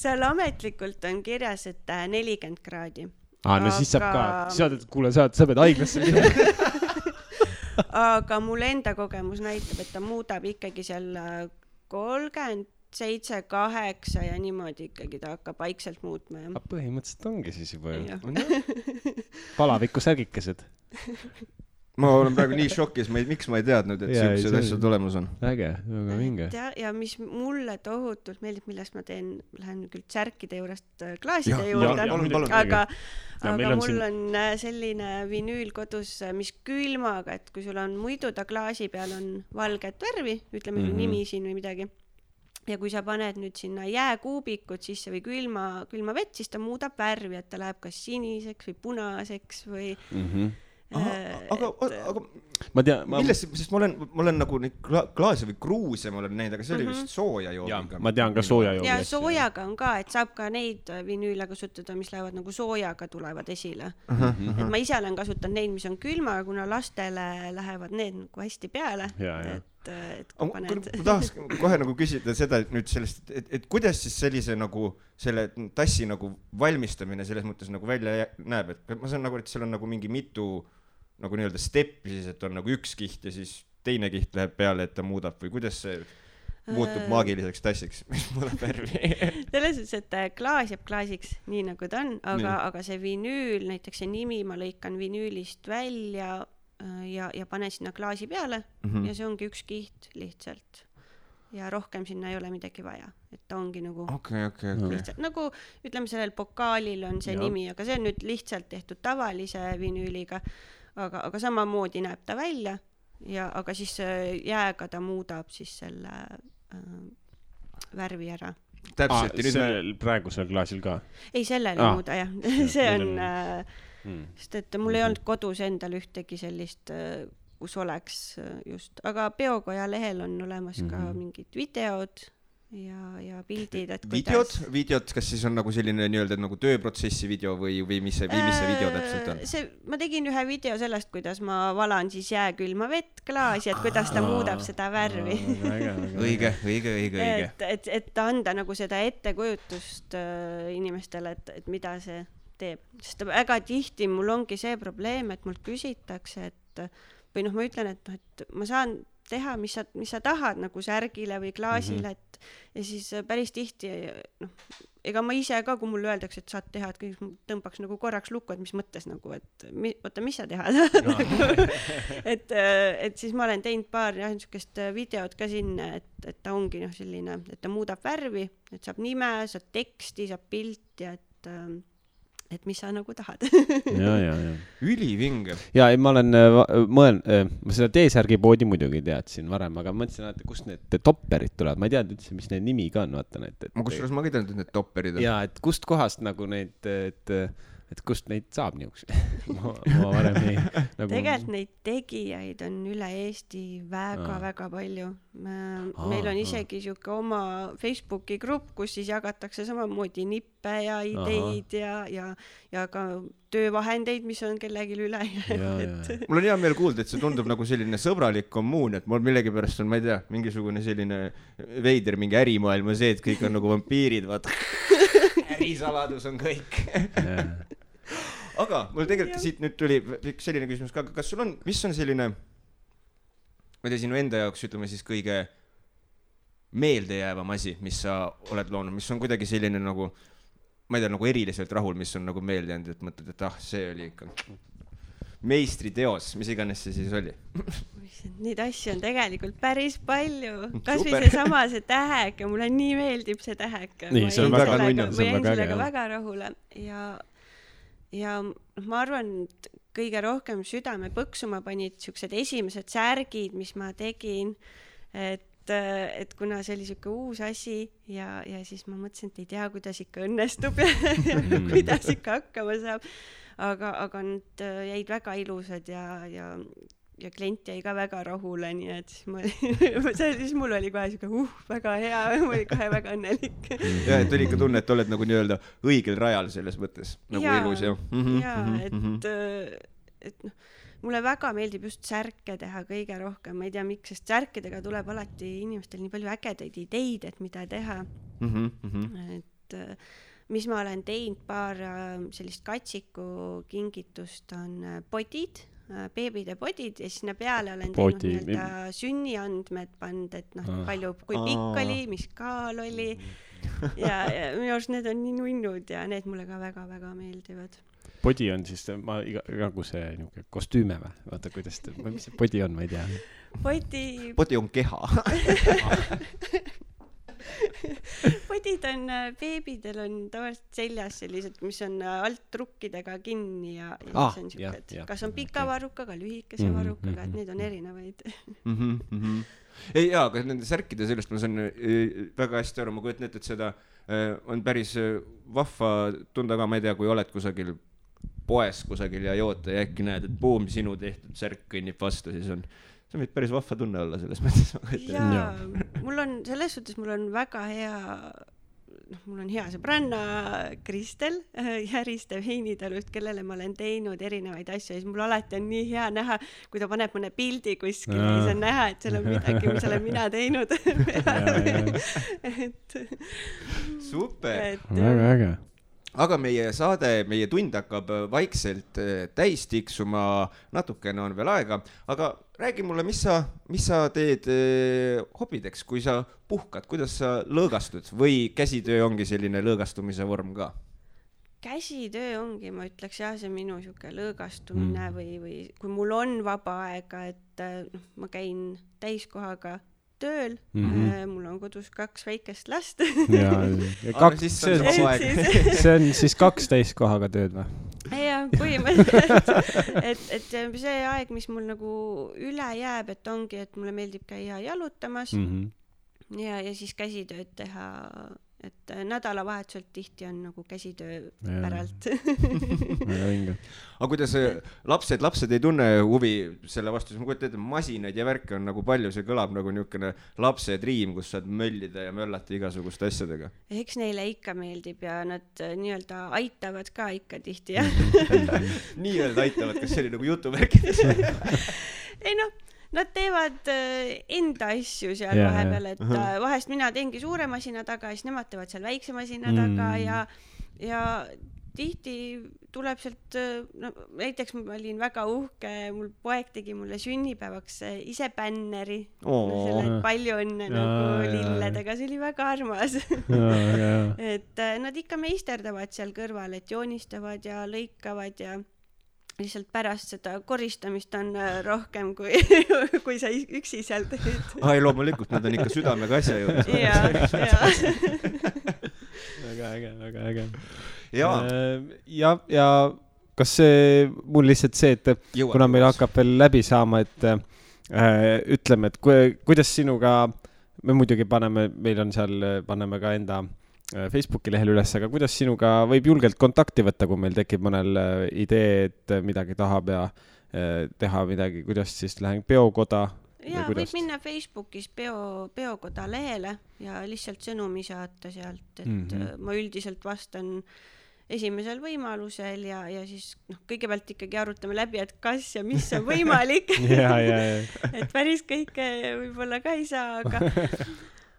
seal ametlikult on kirjas, et äh, nelikümmend kraadi. aa, no siis saab ka Aga-, siis saad, et kuule, sa, sa pead haiglasse minema. *laughs* aga mul enda kogemus näitab, et ta muudab ikkagi seal kolmkümmend seitse, kaheksa ja niimoodi ikkagi ta hakkab vaikselt muutma ja. põhimõtteliselt ongi siis juba ju. jah, *laughs* palaviku särgikesed. ma olen praegu nii šokis, ma ei, miks ma ei teadnud, et Jaa, ei, siuksed see- asjad olemas on. äge, väga vinge. ja, ja mis mulle tohutult meeldib, millest ma teen, lähen küll särkide juurest äh, klaaside Jah, juurde jah,, aga, Ja aga on mul siin- on äh, selline vinüül kodus, mis külmaga, et kui sul on muidu ta klaasi peal on valget värvi, ütleme mm. -hmm. nimi siin või midagi, ja kui sa paned nüüd sinna jääkuubikud sisse või külma, külma vett, siis ta muudab värvi, et ta läheb kas siniseks või punaseks või äh, aga, et- aga ma tean, ma, millest, sest ma olen, ma olen nagu neid kla- klaase või kruuse ma olen näinud, aga see oli Mhm. vist sooja jaa joogiga., ma tean ka sooja ja joogi. soojaga on ka, et saab ka neid vinüüle kasutada, mis lähevad nagu soojaga tulevad esile. Mhm. et ma ise olen kasutanud neid, mis on külmaga, kuna lastele lähevad need nagu hästi peale. Jaa. et, et kui paned. ma *laughs* tahaks kohe nagu küsida seda, et nüüd sellest, et, et kuidas siis sellise nagu selle tassi nagu valmistamine selles mõttes nagu välja näeb, et ma saan nagu, et seal on nagu mingi mitu nagu nii-öelda steppi siis, et on nagu üks kiht ja siis teine kiht läheb peale, et ta muudab või kuidas see muutub Äh, maagiliseks tassiks, *laughs* mis muudab värvi selles suhtes, et äh, klaas jääb klaasiks, nii nagu ta on, aga aga see vinüül, näiteks see nimi ma lõikan vinüülist välja ja, ja panen sinna klaasi peale mm. -hmm. ja see ongi üks kiht lihtsalt. ja rohkem sinna ei ole midagi vaja, et ta ongi nagu okei, okei, okei. lihtsalt nagu ütleme, sellel pokaalil on see ja. nimi, aga see on nüüd lihtsalt tehtud tavalise vinüüliga. aga, aga samamoodi näeb ta välja ja, aga siis äh, jääga ta muudab siis selle äh, värvi ära. täpselt ja nüüd me sellel praegusel klaasil ka ei, sellel ei muuda jah, *laughs* see on- äh,, mm.. sest et mul ei olnud kodus endal ühtegi sellist äh, kus oleks äh, just, aga Peokoja lehel on olemas ka Mhm. mingid videod ja, ja pildid, et videod, videod, kas siis on nagu selline nii-öelda nagu tööprotsessi video või, või mis see, või mis see video täpselt on Äh,? see, ma tegin ühe video sellest, kuidas ma valan siis jääkülma vett klaasi, et kuidas ta muudab seda värvi. õige, õige, õige, õige. et, et, et anda nagu seda ettekujutust äh, inimestele, et, et mida see teeb, sest väga tihti mul ongi see probleem, et mult küsitakse, et või noh, ma ütlen, et noh, et ma saan teha, mis sa, mis sa tahad nagu särgile või klaasile mm, -hmm. et ja siis äh, päris tihti noh, ega ma ise ka, kui mulle öeldakse, et saad teha, et kõik tõmbaks nagu korraks lukku, et mis mõttes nagu, et mi, oota, mis sa teha tahad? Nagu, *laughs* et, et siis ma olen teinud paar jah, niisugust videot ka sinna, et, et ta ongi noh, selline, et ta muudab värvi, et saab nime, saab teksti, saab pilti, et, et mis sa nagu tahad. *laughs* ja, ja, ja. ülivinge. ja ei, ma olen mõelnud, ma seda T-särgi poodi muidugi teadsin varem, aga mõtlesin, et kust need topperid tulevad, ma ei teadnud üldse, mis need nimi ka on, vaata need. ma kusjuures ma ka ei teadnud, et need topperid on. ja et kust kohast nagu neid, et, et kust neid saab niisuguseid *laughs* ma, ma varem ei *laughs* nagu.... tegelikult neid tegijaid on üle Eesti väga-väga palju. meil on isegi sihuke oma Facebooki grupp, kus siis jagatakse samamoodi nippe ja ideid ja, ja, ja ka töövahendeid, mis on kellelgi üle jäänud, et mul on hea meel kuulda, et see tundub nagu selline sõbralik kommuun, et mul millegipärast on, ma ei tea, mingisugune selline veider mingi ärimaailm on see, et kõik on nagu vampiirid, vaata. *laughs* ärisaladus on kõik. Aga mul tegelikult siit nüüd tuli üks selline küsimus ka, kas sul on, mis on selline, ma ei tea, sinu enda jaoks ütleme siis kõige meeldejäävam asi, mis sa oled loonud, mis on kuidagi selline nagu, ma ei tea, nagu eriliselt rahul, mis on nagu meelde jäänud, et mõtled, et ah, see oli ikka meistriteos, mis iganes see siis oli. Neid asju on tegelikult päris palju, *laughs* kasvõi seesama see täheke, mulle nii meeldib see täheke. Nii, see on väga nunnu, ma see on jäin sellega väga rahule. Ja, ja noh, ma arvan, et kõige rohkem südame põksuma panid siuksed esimesed särgid, mis ma tegin, et et kuna see oli siuke uus asi ja, ja siis ma mõtlesin, et ei tea, kuidas ikka õnnestub ja, ja *laughs* kuidas ikka hakkama saab. aga, aga äh, jäid väga ilusad ja, ja, ja klient jäi ka väga rahule, nii et siis ma, *laughs* siis mul oli kohe siuke uh, väga hea, *laughs* ma olin kohe väga õnnelik. ja, et oli ikka tunne, et oled nagu nii-öelda õigel rajal selles mõttes nagu Jaa, elus ja mm. -hmm, jaa, et, et noh, mulle väga meeldib just särke teha kõige rohkem, ma ei tea, miks, sest särkidega tuleb alati inimestel nii palju ägedaid ideid, et mida teha, mm. -hmm. et äh, mis ma olen teinud, paar äh, sellist katsiku kingitust on äh, podid, beebide podid ja sinna peale olen teinud nii-öelda sünniandmed pannud, et noh Ah., palju, kui pikk oli, mis kaal oli *laughs* ja, ja minu arust need on nii nunnud ja need mulle ka väga-väga meeldivad. podi on siis, ma iga, nagu see niuke kostüüme või? vaata, kuidas ta, mis see podi on, ma ei tea. podi, podi on keha. *laughs* *laughs* *laughs* podid on, beebidel on tavaliselt seljas sellised, mis on äh, alt trukkidega kinni ja, ja Ah, siis on siuksed kas on pika okei. varrukaga, lühikese Mhm, varrukaga, et mhm, neid on erinevaid. mm. -hmm. ei jaa, aga nende särkide sellest ma saan äh, väga hästi aru, ma kujutan ette, et seda äh, on päris äh, vahva tunda ka, ma ei tea, kui oled kusagil poes kusagil ja jood ja äkki näed, et buum, sinu tehtud särk kõnnib vastu, siis on, see võib päris vahva tunne olla selles mõttes. jaa, mul on selles suhtes, mul on väga hea, noh, mul on hea sõbranna Kristel *laughs* äh, Järiste Heinitalust, kellele ma olen teinud erinevaid asju ja siis mul alati on nii hea näha, kui ta paneb mõne pildi kuskile ja siis on näha, et seal on midagi, mis olen mina teinud. *laughs* *laughs* et, super, et väga äge. Aga meie saade, meie tund hakkab äh, vaikselt äh, täis tiksuma, natukene on veel aega, aga räägi mulle, mis sa, mis sa teed äh, hobideks, kui sa puhkad, kuidas sa lõõgastud või käsitöö ongi selline lõõgastumise vorm ka? käsitöö ongi, ma ütleks jah, see minu sihuke lõõgastumine mm. või, või kui mul on vaba aega, et noh, ma käin täiskohaga tööl mm. -hmm. mul on kodus kaks väikest last *laughs* *laughs* ja, ja kaks, see on siis *laughs* see on siis kaks täiskohaga tööd või? jah, põhimõtteliselt, et, et see aeg, mis mul nagu üle jääb, et ongi, et mulle meeldib käia jalutamas mm. Mhm. ja, ja siis käsitööd teha, et äh, nädalavahetusel tihti on nagu käsitöö päralt. *laughs* väga vinge. aga kuidas äh, lapsed, lapsed ei tunne huvi selle vastu, siis ma kujutan ette, masinaid ja värke on nagu palju, see kõlab nagu niisugune lapse triim, kus saad möllida ja möllata igasuguste asjadega. eks neile ikka meeldib ja nad äh, nii-öelda aitavad ka ikka tihti jah. *laughs* nii-öelda aitavad, kas see oli nagu jutuvärkides? *laughs* ei noh, nad teevad äh, enda asju seal Jaa, vahepeal, et äh, vahest mina teengi suure masina taga ja siis nemad teevad seal väikse masina taga Mm. ja, ja tihti tuleb sealt, no näiteks ma olin väga uhke, mul poeg tegi mulle sünnipäevaks äh, ise bänneri. selle, et palju õnne Jaa, nagu lilledega, see oli väga armas. *laughs* et äh, nad ikka meisterdavad seal kõrval, et joonistavad ja lõikavad ja lihtsalt pärast seda koristamist on äh, rohkem kui, *laughs* kui sa üksi seal teed. ai, loomulikult, nad on ikka südamega asja juures. ja, ja väga äge, väga äge. jaa, ja, ja kas see, mul lihtsalt see, et kuna meil hakkab veel läbi saama, et äh, ütleme, et ku, kuidas sinuga, me muidugi paneme, meil on seal, paneme ka enda äh, Facebooki lehel üles, aga kuidas sinuga võib julgelt kontakti võtta, kui meil tekib mõnel äh, idee, et midagi tahab ja äh, teha midagi, kuidas siis lähen peokoda ja võib minna Facebookis peo, peokoda lehele ja lihtsalt sõnumi saata sealt, et mm. -hmm. ma üldiselt vastan esimesel võimalusel ja, ja siis noh, kõigepealt ikkagi arutame läbi, et kas ja mis on võimalik *laughs* *laughs* et päris kõike võib-olla ka ei saa, aga,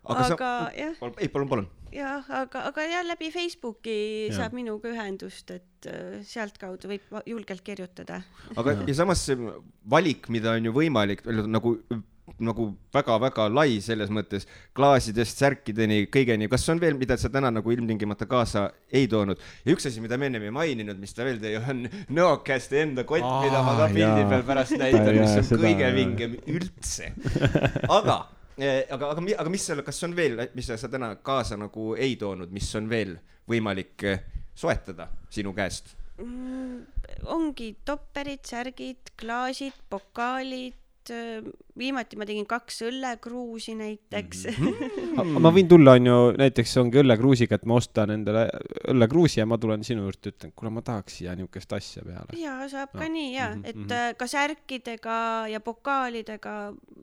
aga sa aga, jah, ei, palun, palun. jah, aga, aga jah, läbi Facebooki ja. saab minuga ühendust, et äh, sealtkaudu võib julgelt kirjutada. aga, ja samas see valik, mida on ju võimalik nagu nagu väga-väga lai selles mõttes, klaasidest särkideni, kõigeni, kas on veel, mida sa täna nagu ilmtingimata kaasa ei toonud? ja üks asi, mida me ennem ei maininud, mis ta veel tõi, on Nõokäste enda kott, mida ma ka pildi peal pärast näitan, mis on seda, kõige vingem üldse. aga aga, aga, aga mis seal, kas on veel, mis sa täna kaasa nagu ei toonud, mis on veel võimalik eh, soetada sinu käest mm,? ongi topperid, särgid, klaasid, pokaalid, viimati ma tegin kaks õllekruusi näiteks mm. -hmm. *laughs* ma võin tulla, onju, näiteks ongi õllekruusiga, et ma ostan endale õllekruusi ja ma tulen sinu juurde, ütlen, kuule, ma tahaks siia niisugust asja peale. ja saab no. ka nii ja mm, -hmm. et mhm. ka särkidega ja pokaalidega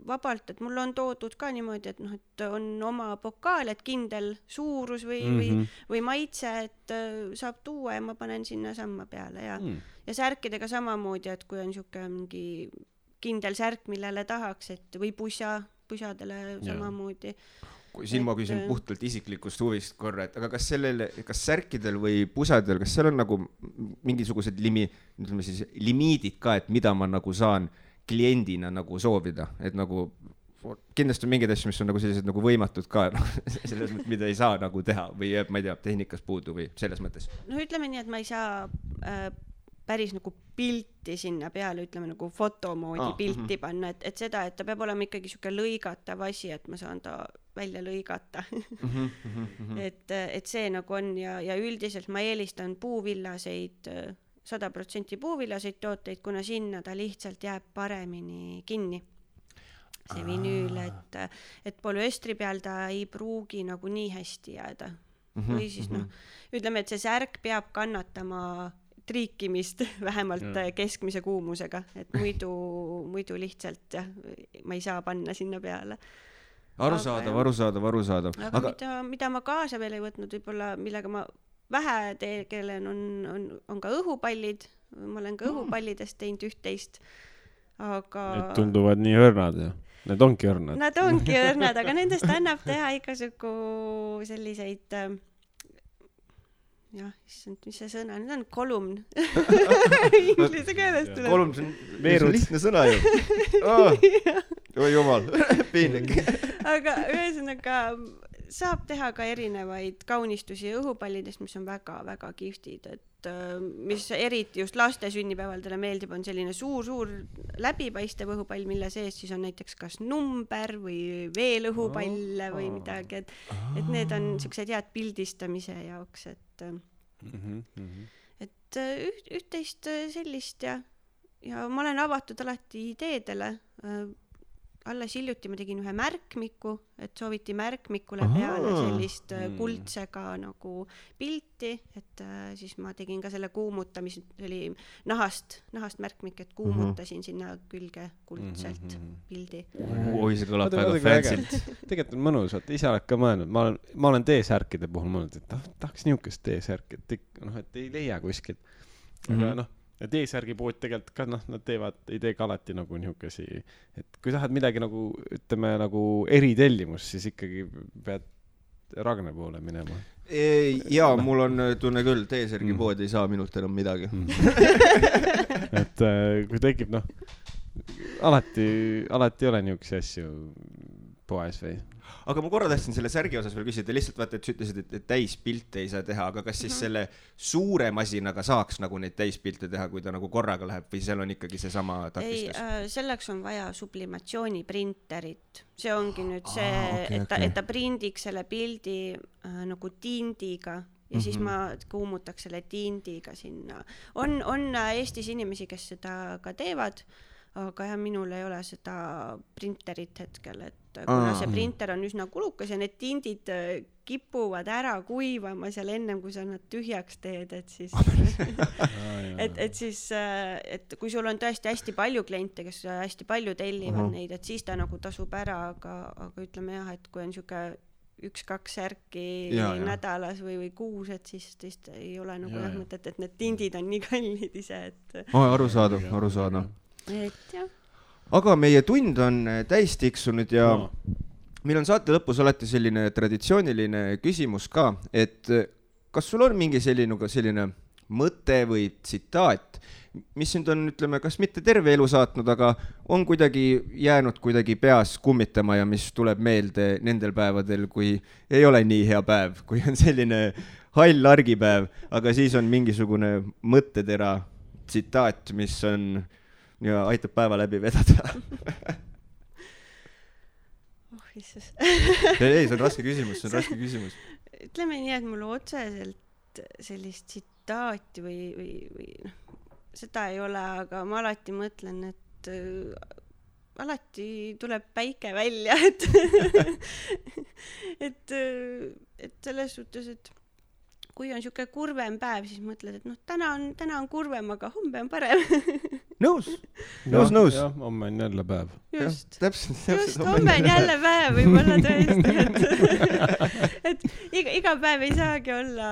vabalt, et mul on toodud ka niimoodi, et noh, et on oma pokaal, et kindel suurus või mm, -hmm. või, mhm. või maitse, et saab tuua ja ma panen sinna samma peale ja mm., ja särkidega samamoodi, et kui on niisugune mingi kindel särk, millele tahaks, et või pusa, pusadele samamoodi. siin ma küsin et... puhtalt isiklikust huvist korra, et aga kas sellel, kas särkidel või pusadel, kas seal on nagu mingisugused limi, ütleme siis limiidid ka, et mida ma nagu saan kliendina nagu soovida, et nagu kindlasti on mingeid asju, mis on nagu sellised nagu võimatud ka *laughs* noh, selles mõttes, mida ei saa nagu teha või jääb, ma ei tea, tehnikas puudu või selles mõttes. no ütleme nii, et ma ei saa äh, päris nagu pilti sinna peale, ütleme nagu foto moodi ah, pilti mm -hmm. panna, et, et seda, et ta peab olema ikkagi sihuke lõigatav asi, et ma saan ta välja lõigata mm. -hmm. et, et see nagu on ja, ja üldiselt ma eelistan puuvillaseid, sada protsenti puuvillaseid tooteid, kuna sinna ta lihtsalt jääb paremini kinni see vinüül, et, et polüestri peal ta ei pruugi nagu nii hästi jääda mm. -hmm, või siis noh, ütleme, et see särk peab kannatama triikimist *laughs* vähemalt ja. Äh, keskmise kuumusega, et muidu, muidu lihtsalt jah, ma ei saa panna sinna peale. arusaadav, arusaadav, arusaadav. aga, aga mida, mida ma kaasa veel ei võtnud, võib-olla millega ma vähe tegelen, on, on, on ka õhupallid. ma olen ka mm. õhupallidest teinud üht-teist, aga. Need tunduvad nii õrnad ju Need ongi õrnad. Nad ongi õrnad, aga nendest annab teha igasugu selliseid äh, jah, issand, mis see sõna nüüd on, kolumn. *laughs* Inglise keeles tuleb. kolumn, see on, see on lihtne sõna ju. Oh,. *laughs* *laughs* oi jumal, piinlik. Aga ühesõnaga saab teha ka erinevaid kaunistusi õhupallidest, mis on väga-väga kihvtid, et äh, mis eriti just laste sünnipäevadele meeldib, on selline suur-suur läbipaistev õhupall, mille sees siis on näiteks kas number või veel õhupalle või midagi, et, et need on siuksed head pildistamise jaoks, et mm. -hmm. et äh, üht, üht-teist äh, sellist ja, ja ma olen avatud alati ideedele. Äh, alles hiljuti ma tegin ühe märkmiku, et sooviti märkmikule peale sellist mm. kuldsega nagu pilti, et siis ma tegin ka selle kuumutamise, see oli nahast, nahast märkmik, et kuumutasin mm -hmm. sinna külge kuldselt mm -hmm. pildi. oi, see kõlab väga fancy't. tegelikult on mõnus, vaata ise oled ka mõelnud, ma olen, ma olen T-särkide puhul mõelnud, et ah, tahaks niisugust T-särki, et ikka noh, et ei leia kuskilt. aga mm -hmm. noh ja T-särgi pood tegelikult ka noh, nad teevad, ei tee ka alati nagu niisugusi, et kui tahad midagi nagu ütleme nagu eritellimust, siis ikkagi pead Ragne poole minema. jaa, mul on tunne küll, T-särgi mm. pood ei saa minult enam midagi mm. et äh, kui tekib noh, alati, alati ei ole niisuguseid asju poes või aga ma korra tahtsin selle särgi osas veel küsida, lihtsalt vaata, et sa ütlesid, et, täispilte ei saa teha, aga kas siis mm -hmm. selle suure masinaga saaks nagu neid täispilte teha, kui ta nagu korraga läheb või seal on ikkagi seesama takistus? ei äh,, selleks on vaja sublimatsiooniprinterit, see ongi nüüd see ah,, okay, et ta okay., et ta prindiks selle pildi äh, nagu tindiga ja mm -hmm. siis mhm. ma kuumutaks selle tindiga sinna. on, on äh, Eestis inimesi, kes seda ka teevad aga jah, minul ei ole seda printerit hetkel, et kuna see printer on üsna kulukas ja need tindid äh, kipuvad ära kuivama seal ennem, kui sa nad tühjaks teed, et siis *laughs* et, et siis, äh, et kui sul on tõesti hästi palju kliente, kes hästi palju tellivad uh -huh. neid, et siis ta nagu tasub ära, aga, aga ütleme jah, et kui on sihuke üks-kaks särki ja, nädalas või, või kuus, et siis tõesti ei ole nagu jah mõtet, et need tindid on nii kallid ise, et arusaadav, arusaadav et jah. aga meie tund on äh, täis tiksunud ja no. meil on saate lõpus alati selline traditsiooniline küsimus ka, et äh, kas sul on mingi selline, selline mõte või tsitaat, mis sind on, ütleme, kas mitte terve elu saatnud, aga on kuidagi jäänud kuidagi peas kummitama ja mis tuleb meelde nendel päevadel, kui ei ole nii hea päev, kui on selline hall argipäev, aga siis on mingisugune mõttetera, tsitaat, mis on ja aitab päeva läbi vedada. *laughs* Oh issand ei, see on raske küsimus, see on raske küsimus. ütleme nii, et mul otseselt sellist tsitaati või, või, või noh, seda ei ole, aga ma alati mõtlen, et äh, alati tuleb päike välja, et *laughs* et, äh, et selles suhtes, et kui on sihuke kurvem päev, siis mõtled, et noh, täna on, täna on kurvem, aga homme on parem *laughs* nõus, *laughs* nõus, nõus. homme on jälle päev. just, täpselt, täpselt. just, homme on jälle päev, võib-olla tõesti, et *laughs* *laughs* et iga, iga päev ei saagi olla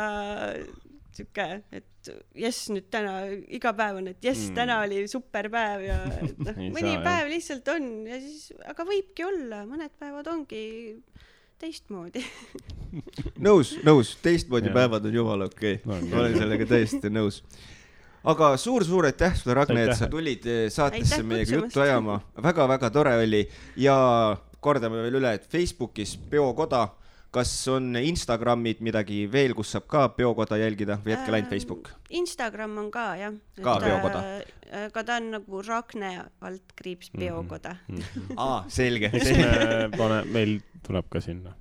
sihuke, et jess, nüüd täna, iga päev on, et jess mm., täna oli super päev ja noh, mõni saa, päev jah. lihtsalt on ja siis, aga võibki olla, mõned päevad ongi teistmoodi nõus, nõus, teistmoodi päevad on jumala okei okay. no,, olen sellega täiesti nõus. Aga suur-suur aitäh sulle, Ragne, et sa tulid eh, saatesse meiega juttu ajama väga,, väga-väga tore oli ja kordame veel üle, et Facebookis Peokoda, kas on Instagramid midagi veel, kus saab ka Peokoda jälgida või hetkel ainult Facebook? Instagram on ka jah. ka Peokoda? Äh, aga ta on nagu Ragne alt kriips mhm. Peokoda mm. -hmm. *laughs* aa, selge, selge. pane, meil tuleb ka sinna.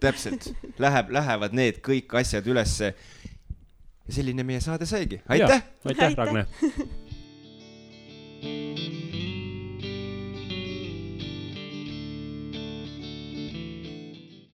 täpselt, läheb, lähevad need kõik asjad ülesse ja selline meie saade saigi. aitäh! aitäh, Ragne! *laughs*